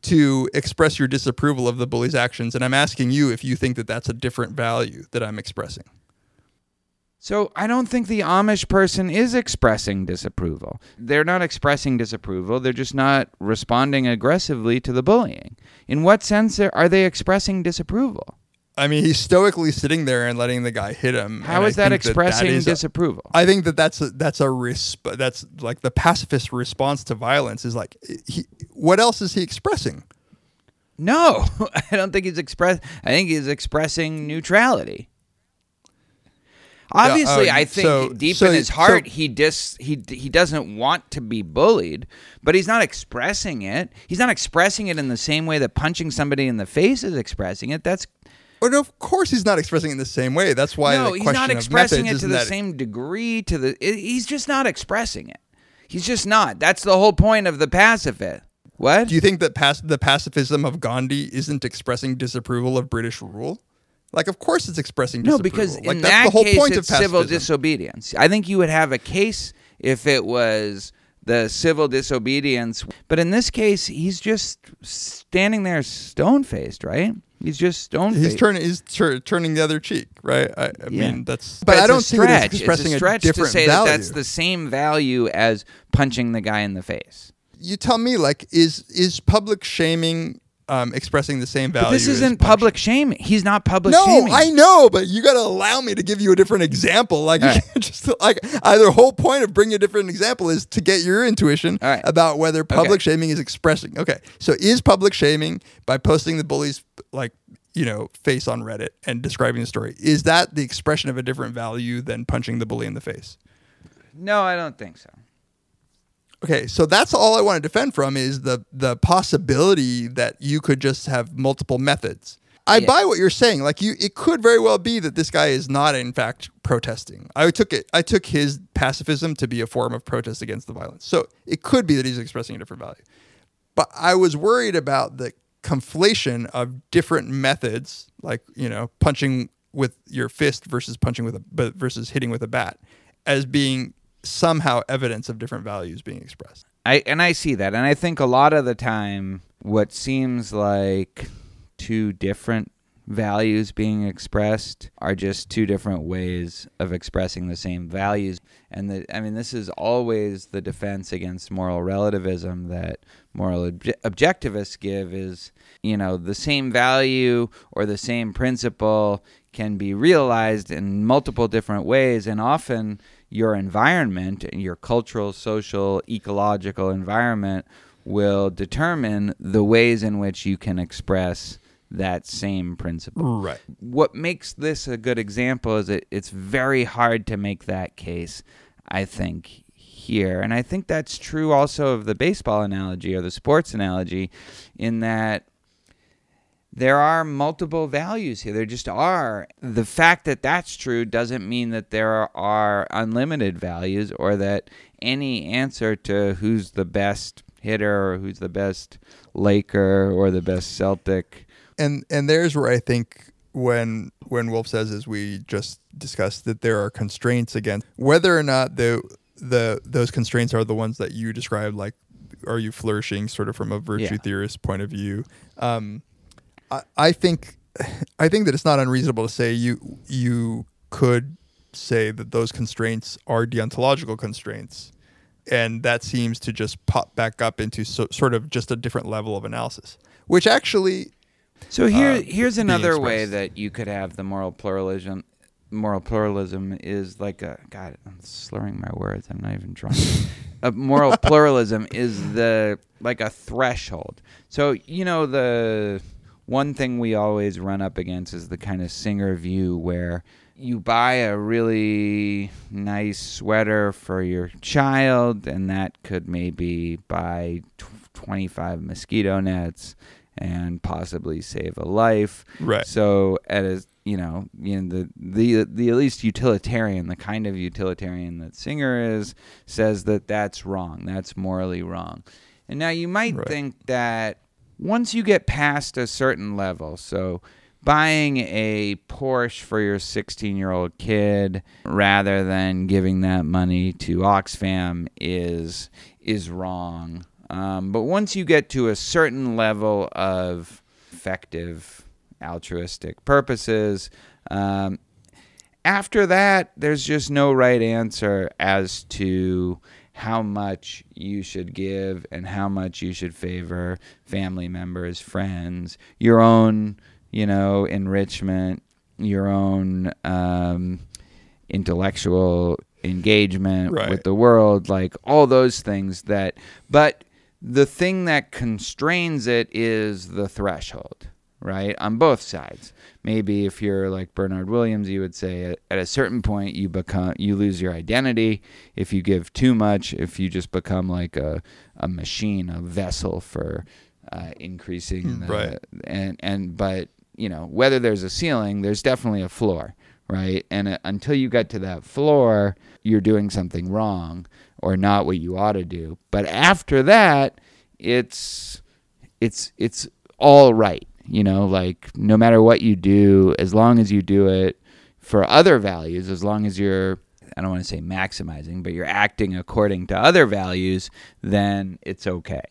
to express your disapproval of the bully's actions, and I'm asking you if you think that that's a different value that I'm expressing. So I don't think the Amish person is expressing disapproval. They're not expressing disapproval. They're just not responding aggressively to the bullying. In what sense are are they expressing disapproval? I mean, he's stoically sitting there and letting the guy hit him. How is that think that expressing is disapproval? I think that that's a, that's a resp- that's like the pacifist response to violence is like he, what else is he expressing? No, I don't think he's express. I think he's expressing neutrality. Obviously, uh, I think so- deep so- in his heart so- he dis he he doesn't want to be bullied, but he's not expressing it. He's not expressing it in the same way that punching somebody in the face is expressing it. That's No, of course he's not expressing it in the same way. That's why no, he's not expressing it to the same degree. To the it, he's just not expressing it. He's just not. That's the whole point of the pacifist. What? Do you think that pac- the pacifism of Gandhi isn't expressing disapproval of British rule? Like, of course it's expressing No, disapproval. because like, in that's that the whole case, point it's of civil disobedience. I think you would have a case if it was the civil disobedience, but in this case, he's just standing there stone faced, right? He's just stone. He's turning. He's tur- turning the other cheek, right? I, I Yeah. mean, that's. But, I it's don't a see stretch. it's expressing it's a stretch different to say value. that that's the same value as punching the guy in the face. you tell me, like, is is public shaming um, expressing the same value? But this isn't public shaming. He's not public No, shaming. I know, but you got to allow me to give you a different example. Like, right. just like either whole point of bringing a different example is to get your intuition right. about whether public Okay. shaming is expressing. Okay, so is public shaming by posting the bully's like you know face on Reddit and describing the story is that the expression of a different value than punching the bully in the face? No, I don't think so. Okay, so that's all I want to defend from is the the possibility that you could just have multiple methods. I Yeah. buy what you're saying. Like you, it could very well be that this guy is not in fact protesting. I took it. I took his pacifism to be a form of protest against the violence. So it could be that he's expressing a different value. But I was worried about the conflation of different methods, like you know, punching with your fist versus punching with a but versus hitting with a bat, as being somehow evidence of different values being expressed. I and I see that, and I think a lot of the time, what seems like two different values being expressed are just two different ways of expressing the same values. And the, I mean, this is always the defense against moral relativism that moral obje- objectivists give is, you know, the same value or the same principle can be realized in multiple different ways, and often your environment, and your cultural, social, ecological environment will determine the ways in which you can express that same principle. Right. What makes this a good example is that it's very hard to make that case, I think, here. And I think that's true also of the baseball analogy or the sports analogy, in that there are multiple values here. There just are. The fact that that's true doesn't mean that there are unlimited values or that any answer to who's the best hitter or who's the best Laker or the best Celtic. And and there's where I think when when Wolf says, as we just discussed, that there are constraints against whether or not the the those constraints are the ones that you described, like are you flourishing sort of from a virtue Yeah. theorist point of view. Um, I, I think I think that it's not unreasonable to say you you could say that those constraints are deontological constraints, and that seems to just pop back up into so, sort of just a different level of analysis, which actually So here, uh, here's another way that you could have the moral pluralism. Moral pluralism is like a God. I'm slurring my words. I'm not even trying. a moral pluralism is the like a threshold. So you know the one thing we always run up against is the kind of Singer view where you buy a really nice sweater for your child, and that could maybe buy tw- 25 mosquito nets and possibly save a life. Right. So at a you know, you know the the the at least utilitarian, the kind of utilitarian that Singer is, says that that's wrong. That's morally wrong. And now you might Right. think that once you get past a certain level, so buying a Porsche for your 16 year old kid rather than giving that money to Oxfam is is wrong. Um, but once you get to a certain level of effective altruistic purposes, um, after that, there's just no right answer as to how much you should give and how much you should favor family members, friends, your own, you know, enrichment, your own um, intellectual engagement Right. with the world, like all those things that, but the thing that constrains it is the threshold, right? On both sides. Maybe if you're like Bernard Williams, you would say at, a certain point you become you lose your identity if you give too much. If you just become like a a machine, a vessel for uh, increasing the, Right. and and but you know whether there's a ceiling, there's definitely a floor, right? And uh, until you get to that floor, you're doing something wrong or not what you ought to do. But after that, it's it's it's all right. You know, like no matter what you do, as long as you do it for other values, as long as you're I don't want to say maximizing, but you're acting according to other values, then it's okay.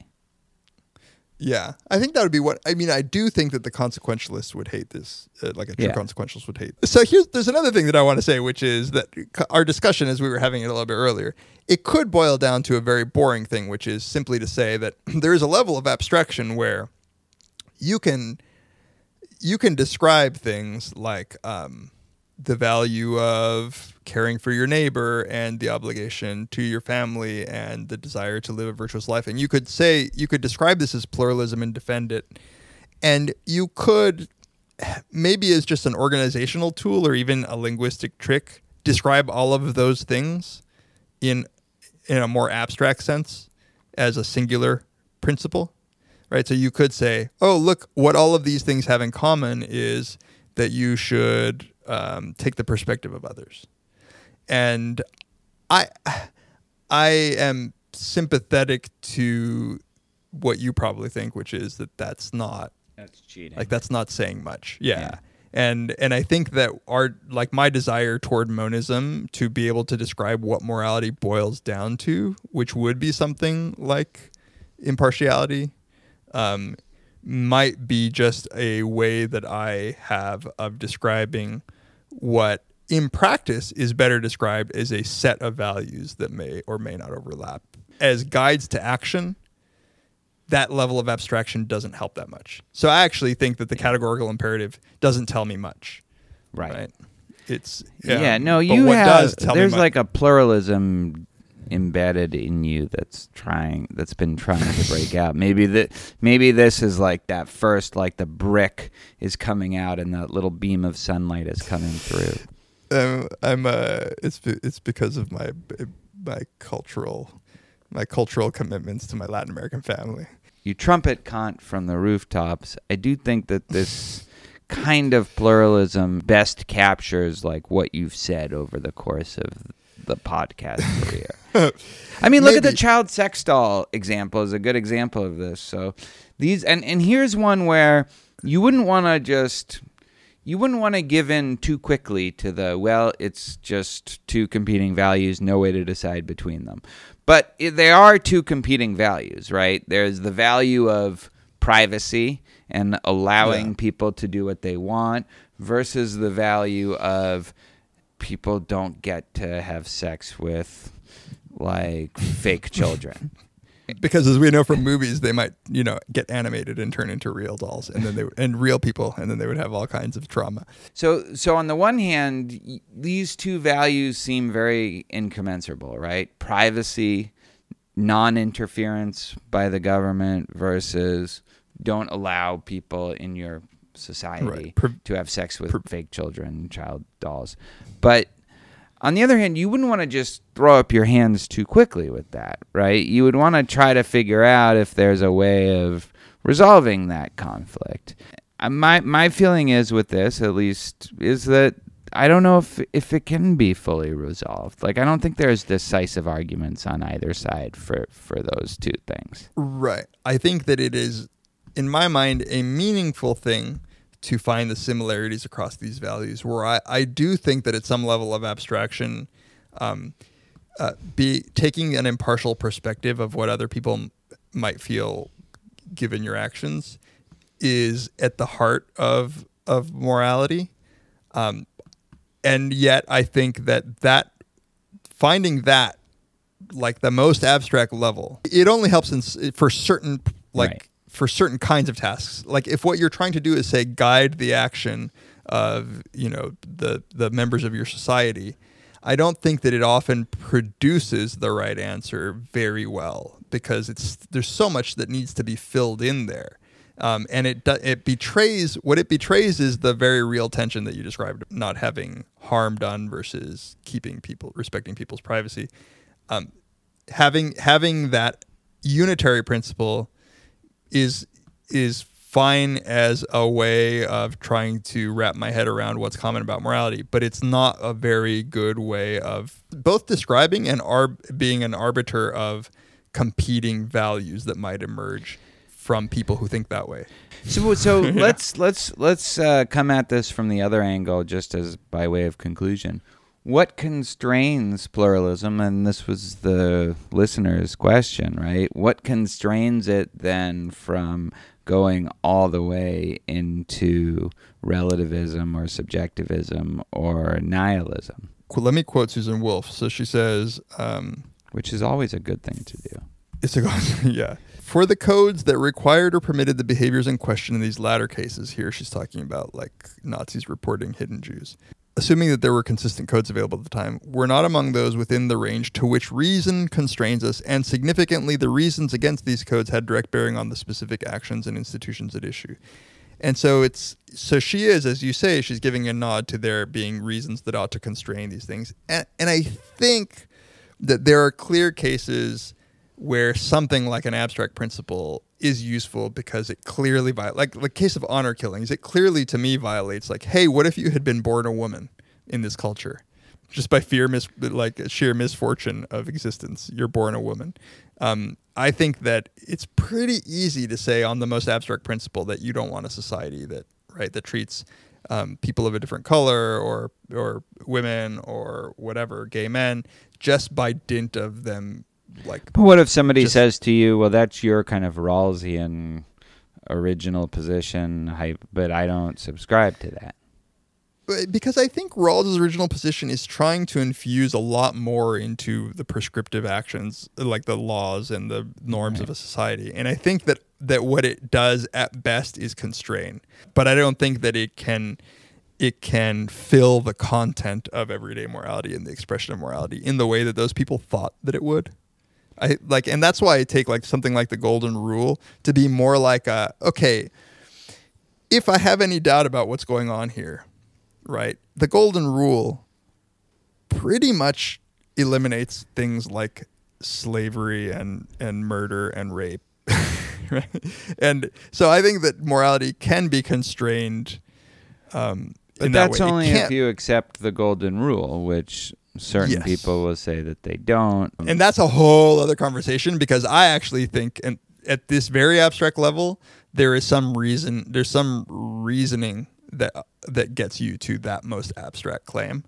Yeah, I think that would be what I mean. I do think that the consequentialists would hate this, uh, like a true Yeah. consequentialist would hate. So here's there's another thing that I want to say, which is that our discussion, as we were having it a little bit earlier, it could boil down to a very boring thing, which is simply to say that there is a level of abstraction where you can you can describe things like um, the value of caring for your neighbor and the obligation to your family and the desire to live a virtuous life. And you could say, you could describe this as pluralism and defend it. And you could, maybe as just an organizational tool or even a linguistic trick, describe all of those things in in a more abstract sense as a singular principle right? So you could say, oh, look, what all of these things have in common is that you should um, take the perspective of others. And I, I am sympathetic to what you probably think, which is that that's not That's cheating. like that's not saying much. Yeah. Yeah. And and I think that our like my desire toward monism to be able to describe what morality boils down to, which would be something like impartiality, um, might be just a way that I have of describing what in practice is better described as a set of values that may or may not overlap. As guides to action, that level of abstraction doesn't help that much. So I actually think that the categorical imperative doesn't tell me much. right. Right. It's Yeah, um, no, you have there's like a pluralism embedded in you that's trying that's been trying to break out. Maybe that maybe this is like that first like the brick is coming out and that little beam of sunlight is coming through. um, I'm uh it's it's because of my my cultural my cultural commitments to my Latin American family. You trumpet Kant from the rooftops. I do think that this kind of pluralism best captures like what you've said over the course of the podcast career. I mean, look at the child sex doll example is a good example of this. So these and and here's one where you wouldn't want to just you wouldn't want to give in too quickly to the well it's just two competing values no way to decide between them but they are two competing values right there's the value of privacy and allowing Yeah. people to do what they want versus the value of people don't get to have sex with like fake children Because as we know from movies, they might, you know, get animated and turn into real dolls and then they and real people and then they would have all kinds of trauma. So, so on the one hand, these two values seem very incommensurable, right? Privacy, non-interference by the government versus don't allow people in your society Right. Pre- to have sex with fake children, child dolls. But on the other hand, you wouldn't want to just throw up your hands too quickly with that, right? You would want to try to figure out if there's a way of resolving that conflict. Uh, My my feeling is with this, at least, is that I don't know if if it can be fully resolved. Like I don't think there's decisive arguments on either side for for those two things. Right. I think that it is, in my mind, a meaningful thing to find the similarities across these values. Where I, I do think that at some level of abstraction, um, uh, be taking an impartial perspective of what other people m- might feel given your actions is at the heart of of morality. Um, and yet I think that that finding that like the most abstract level, it only helps in, for certain like Right. For certain kinds of tasks. Like if what you're trying to do is say guide the action of you know the the members of your society, I don't think that it often produces the right answer very well because it's there's so much that needs to be filled in there. Um, and it it betrays what it betrays is the very real tension that you described, not having harm done versus keeping people respecting people's privacy. Um, having having that unitary principle is is fine as a way of trying to wrap my head around what's common about morality, but it's not a very good way of both describing and ar- being an arbiter of competing values that might emerge from people who think that way. So so let's let's let's uh, come at this from the other angle, just as by way of conclusion. What constrains pluralism? And this was the listener's question, right? What constrains it then from going all the way into relativism or subjectivism or nihilism, Qu- Let me quote Susan Wolf. So she says, um, which is always a good thing to do. It's a yeah. For the codes that required or permitted the behaviors in question in these latter cases, here she's talking about like Nazis reporting hidden Jews. Assuming that there were consistent codes available at the time, we're not among those within the range to which reason constrains us, and significantly, the reasons against these codes had direct bearing on the specific actions and institutions at issue. And so it's so she is, as you say, she's giving a nod to there being reasons that ought to constrain these things, and and I think that there are clear cases where something like an abstract principle is useful because it clearly violates, like the case of honor killings, it clearly to me violates, like, hey, what if you had been born a woman in this culture? Just by fear, mis- like sheer misfortune of existence, you're born a woman. Um, I think that it's pretty easy to say on the most abstract principle that you don't want a society that right that treats um, people of a different color or or women or whatever gay men just by dint of them like But what if somebody Just- says to you, "Well, that's your kind of Rawlsian original position, hype, but I don't subscribe to that." Uh, because I think Rawls' original position is trying to infuse a lot more into the prescriptive actions, like the laws and the norms of a society. And I think that that what it does at best is constrain. But I don't think that it can it can fill the content of everyday morality and the expression of morality in the way that those people thought that it would. I like and that's why I take like something like the golden rule to be more like a okay, if I have any doubt about what's going on here, right? The golden rule pretty much eliminates things like slavery and and murder and rape. right? And so I think that morality can be constrained um But in that that's way. Only if you accept the golden rule, which certain Yes. people will say that they don't. and that's a whole other conversation because I actually think and at this very abstract level there is some reason there's some reasoning that that gets you to that most abstract claim.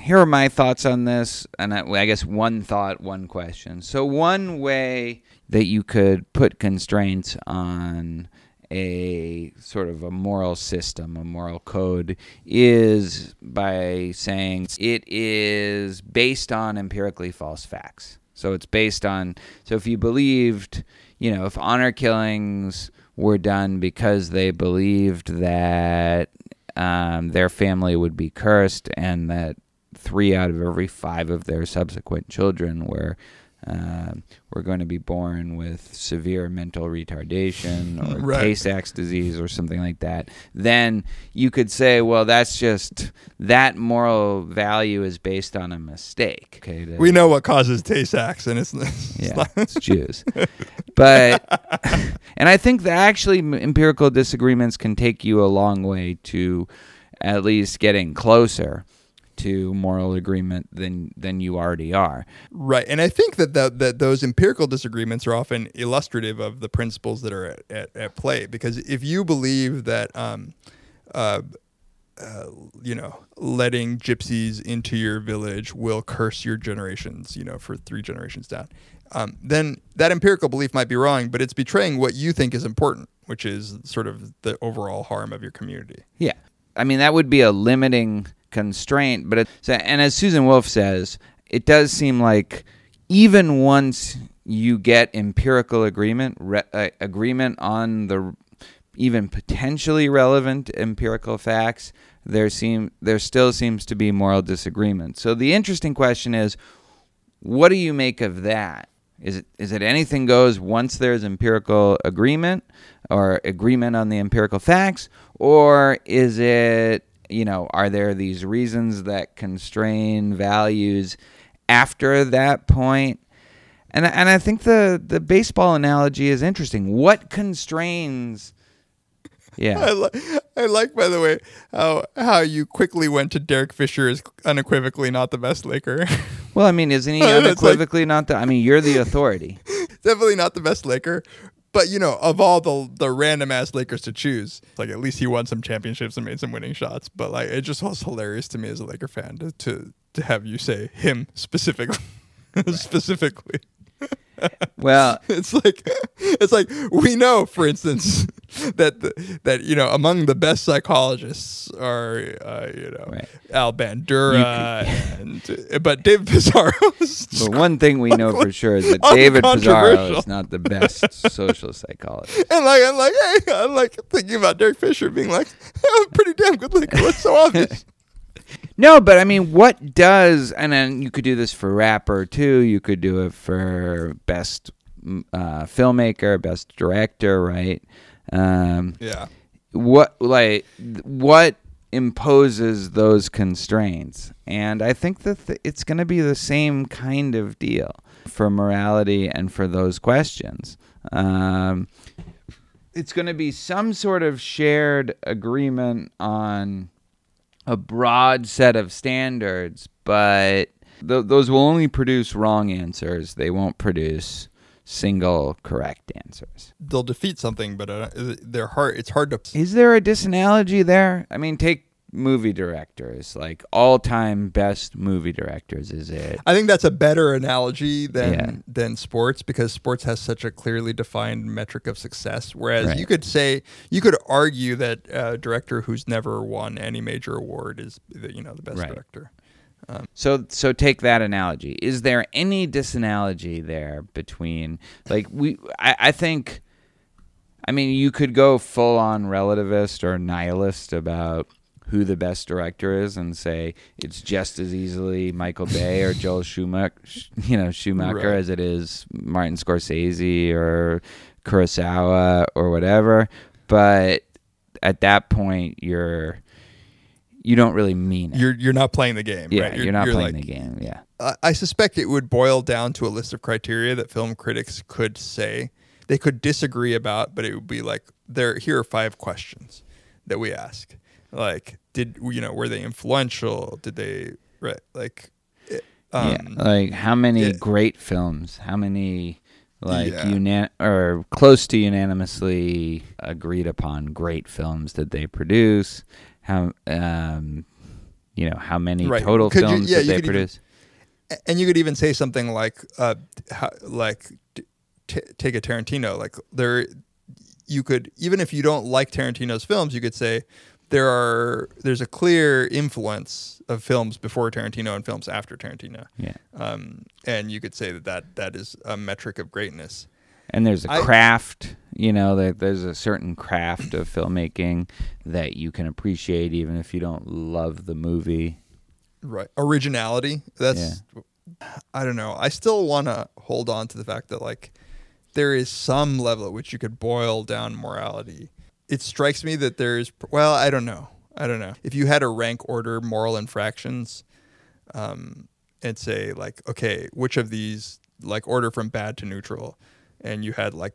here are my thoughts on this, and I, I guess one thought, one question. So one way that you could put constraints on a sort of a moral system, a moral code, is by saying it is based on empirically false facts. So it's based on. So if you believed, you know, if honor killings were done because they believed that um, their family would be cursed and that three out of every five of their subsequent children were um were going to be born with severe mental retardation or Right. Tay-Sachs disease or something like that, then you could say, well, that's just that moral value is based on a mistake. Okay, to- We know what causes Tay-Sachs and it's, it's yeah, not- it's Jews. But and I think that actually empirical disagreements can take you a long way to at least getting closer to moral agreement than than you already are. Right, and I think that the, that those empirical disagreements are often illustrative of the principles that are at, at, at play. Because if you believe that, um, uh, uh, you know, letting gypsies into your village will curse your generations, you know, for three generations down, um, then that empirical belief might be wrong, but it's betraying what you think is important, which is sort of the overall harm of your community. Yeah. I mean that would be a limiting constraint. But it, so, and as Susan Wolf says, it does seem like even once you get empirical agreement, re, uh, agreement on the even potentially relevant empirical facts, there seem there still seems to be moral disagreement. So the interesting question is, what do you make of that? Is it is it anything goes once there's empirical agreement or agreement on the empirical facts, or is it you know are there these reasons that constrain values after that point? And and I think the the baseball analogy is interesting. What constrains? I, Yeah, li- I like, by the way, how how you quickly went to Derek Fisher is unequivocally not the best Laker. well, I mean, isn't he It's like- unequivocally not the? I mean, you're the authority. Definitely not the best Laker. But you know, of all the the random ass Lakers to choose, like at least he won some championships and made some winning shots. But like, it just was hilarious to me as a Laker fan to to, to have you say him specifically, specifically. Well, It's like it's like we know, for instance, that the, that you know among the best psychologists are uh, you know Right. Al Bandura and but David Pizarro. is But one thing we know for sure is that David Pizarro is not the best social psychologist. And like I'm like, hey, I'm like thinking about Derek Fisher being like, I'm pretty damn good looking. What's so obvious? No, but I mean, what does, and then you could do this for rapper too. You could do it for best uh, filmmaker, best director, right? Um, yeah. what like what imposes those constraints? And i think that th- it's going to be the same kind of deal for morality and for those questions. Um, it's going to be some sort of shared agreement on a broad set of standards but th- those will only produce wrong answers. They won't produce single correct answers They'll defeat something, but uh, they're hard. It's hard to. is there a disanalogy there? I mean, take movie directors, like all-time best movie directors. Is it? I think that's a better analogy than Yeah. than sports because sports has such a clearly defined metric of success. Whereas Right. you could say you could argue that a director who's never won any major award is the, you know the best Right. director. Um, so, so take that analogy. Is there any disanalogy there between, like, we? I, I think. I mean, you could go full-on relativist or nihilist about who the best director is and say it's just as easily Michael Bay or Joel Schumacher, you know, Schumacher Right. as it is Martin Scorsese or Kurosawa or whatever. But at that point, you're you don't really mean it. You're you're not playing the game. yeah, right? you're, not playing like- the game. Yeah. I- I suspect it would boil down to a list of criteria that film critics could say they could disagree about, but it would be like there here are five questions that we ask. Like, did you know were they influential? Did they right like? it- Um, yeah, like how many yeah. great films? How many like Yeah. unan or close to unanimously agreed upon great films did they produce? How um, you know how many Right. total Could you- films yeah, did you they could even- produce? and you could even say something like uh how, like t- t- take a Tarantino like there you could even if you don't like Tarantino's films you could say there are there's a clear influence of films before Tarantino and films after Tarantino yeah, um and you could say that that, that is a metric of greatness and there's a I- craft. You know, that there's a certain craft of filmmaking that you can appreciate even if you don't love the movie. right originality that's I don't know I still want to hold on to the fact that like there is some level at which you could boil down morality. It strikes me that there's well, I don't know. I don't know. If you had a rank order moral infractions, um, and say like, okay, which of these like order from bad to neutral, and you had like,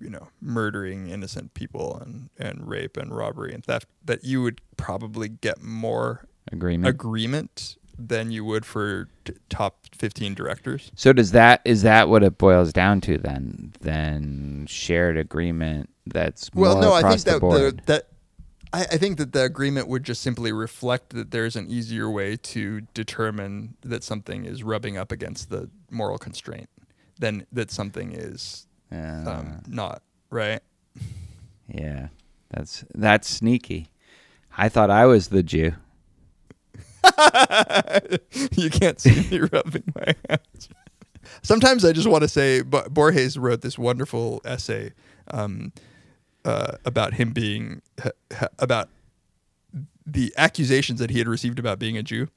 you know, murdering innocent people and and rape and robbery and theft, that you would probably get more Agreement. agreement than you would for t- top fifteen directors. So does that is that what it boils down to then? Then shared agreement that's Well, no, I think that the, that I, I think that the agreement would just simply reflect that there's an easier way to determine that something is rubbing up against the moral constraint than that something is um, not right. yeah, that's that's sneaky. I thought I was the Jew. you can't see me rubbing my hands. Sometimes I just want to say, Bo- Borges wrote this wonderful essay um, uh, about him being about the accusations that he had received about being a Jew,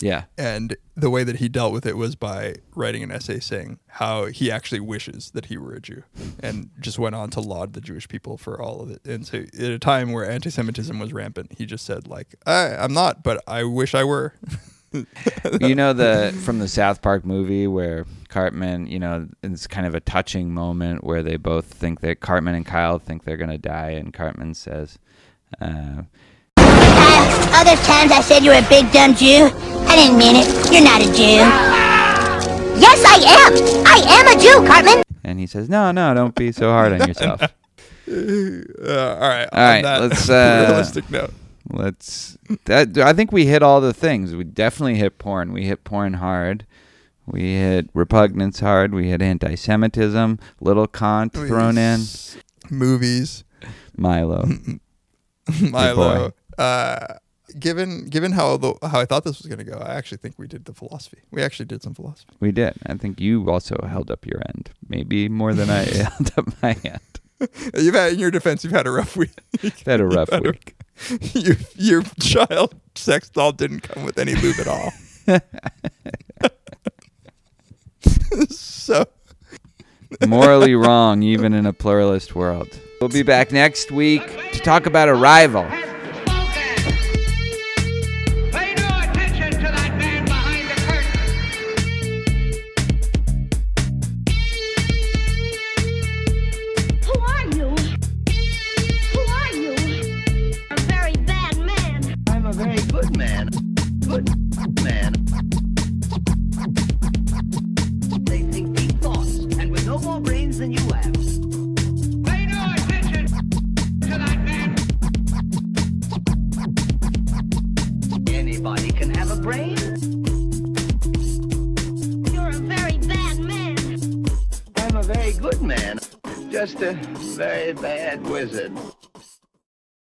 Yeah. and the way that he dealt with it was by writing an essay saying how he actually wishes that he were a Jew, and just went on to laud the Jewish people for all of it. And so, at a time where anti-Semitism was rampant, he just said like, I, "I'm not, but I wish I were." you know the from the South Park movie where Cartman, you know, it's kind of a touching moment where they both think that Cartman and Kyle think they're gonna die, and Cartman says, uh, Other times I said you were a big dumb Jew. I didn't mean it. You're not a Jew. Yes, I am. I am a Jew, Cartman. and he says, "No, no, don't be so hard on yourself." Uh, all right. All right, on that let's, uh, realistic note. Let's. That I think we hit all the things. We definitely hit porn. We hit porn hard. We hit repugnance hard. We hit anti-Semitism. Little Kant thrown in. Movies, Milo. Milo. Uh, given given how the, how I thought this was going to go, I actually think we did the philosophy. We actually did some philosophy. We did. I think you also held up your end, maybe more than I held up my end. You've had in your defense, you've had a rough week. You've had a rough Had a- week. your your child sex doll didn't come with any lube at all. so Morally wrong, even in a pluralist world. We'll be back next week to talk about Arrival. Anybody can have a brain. You're a very bad man. I'm a very good man. Just a very bad wizard.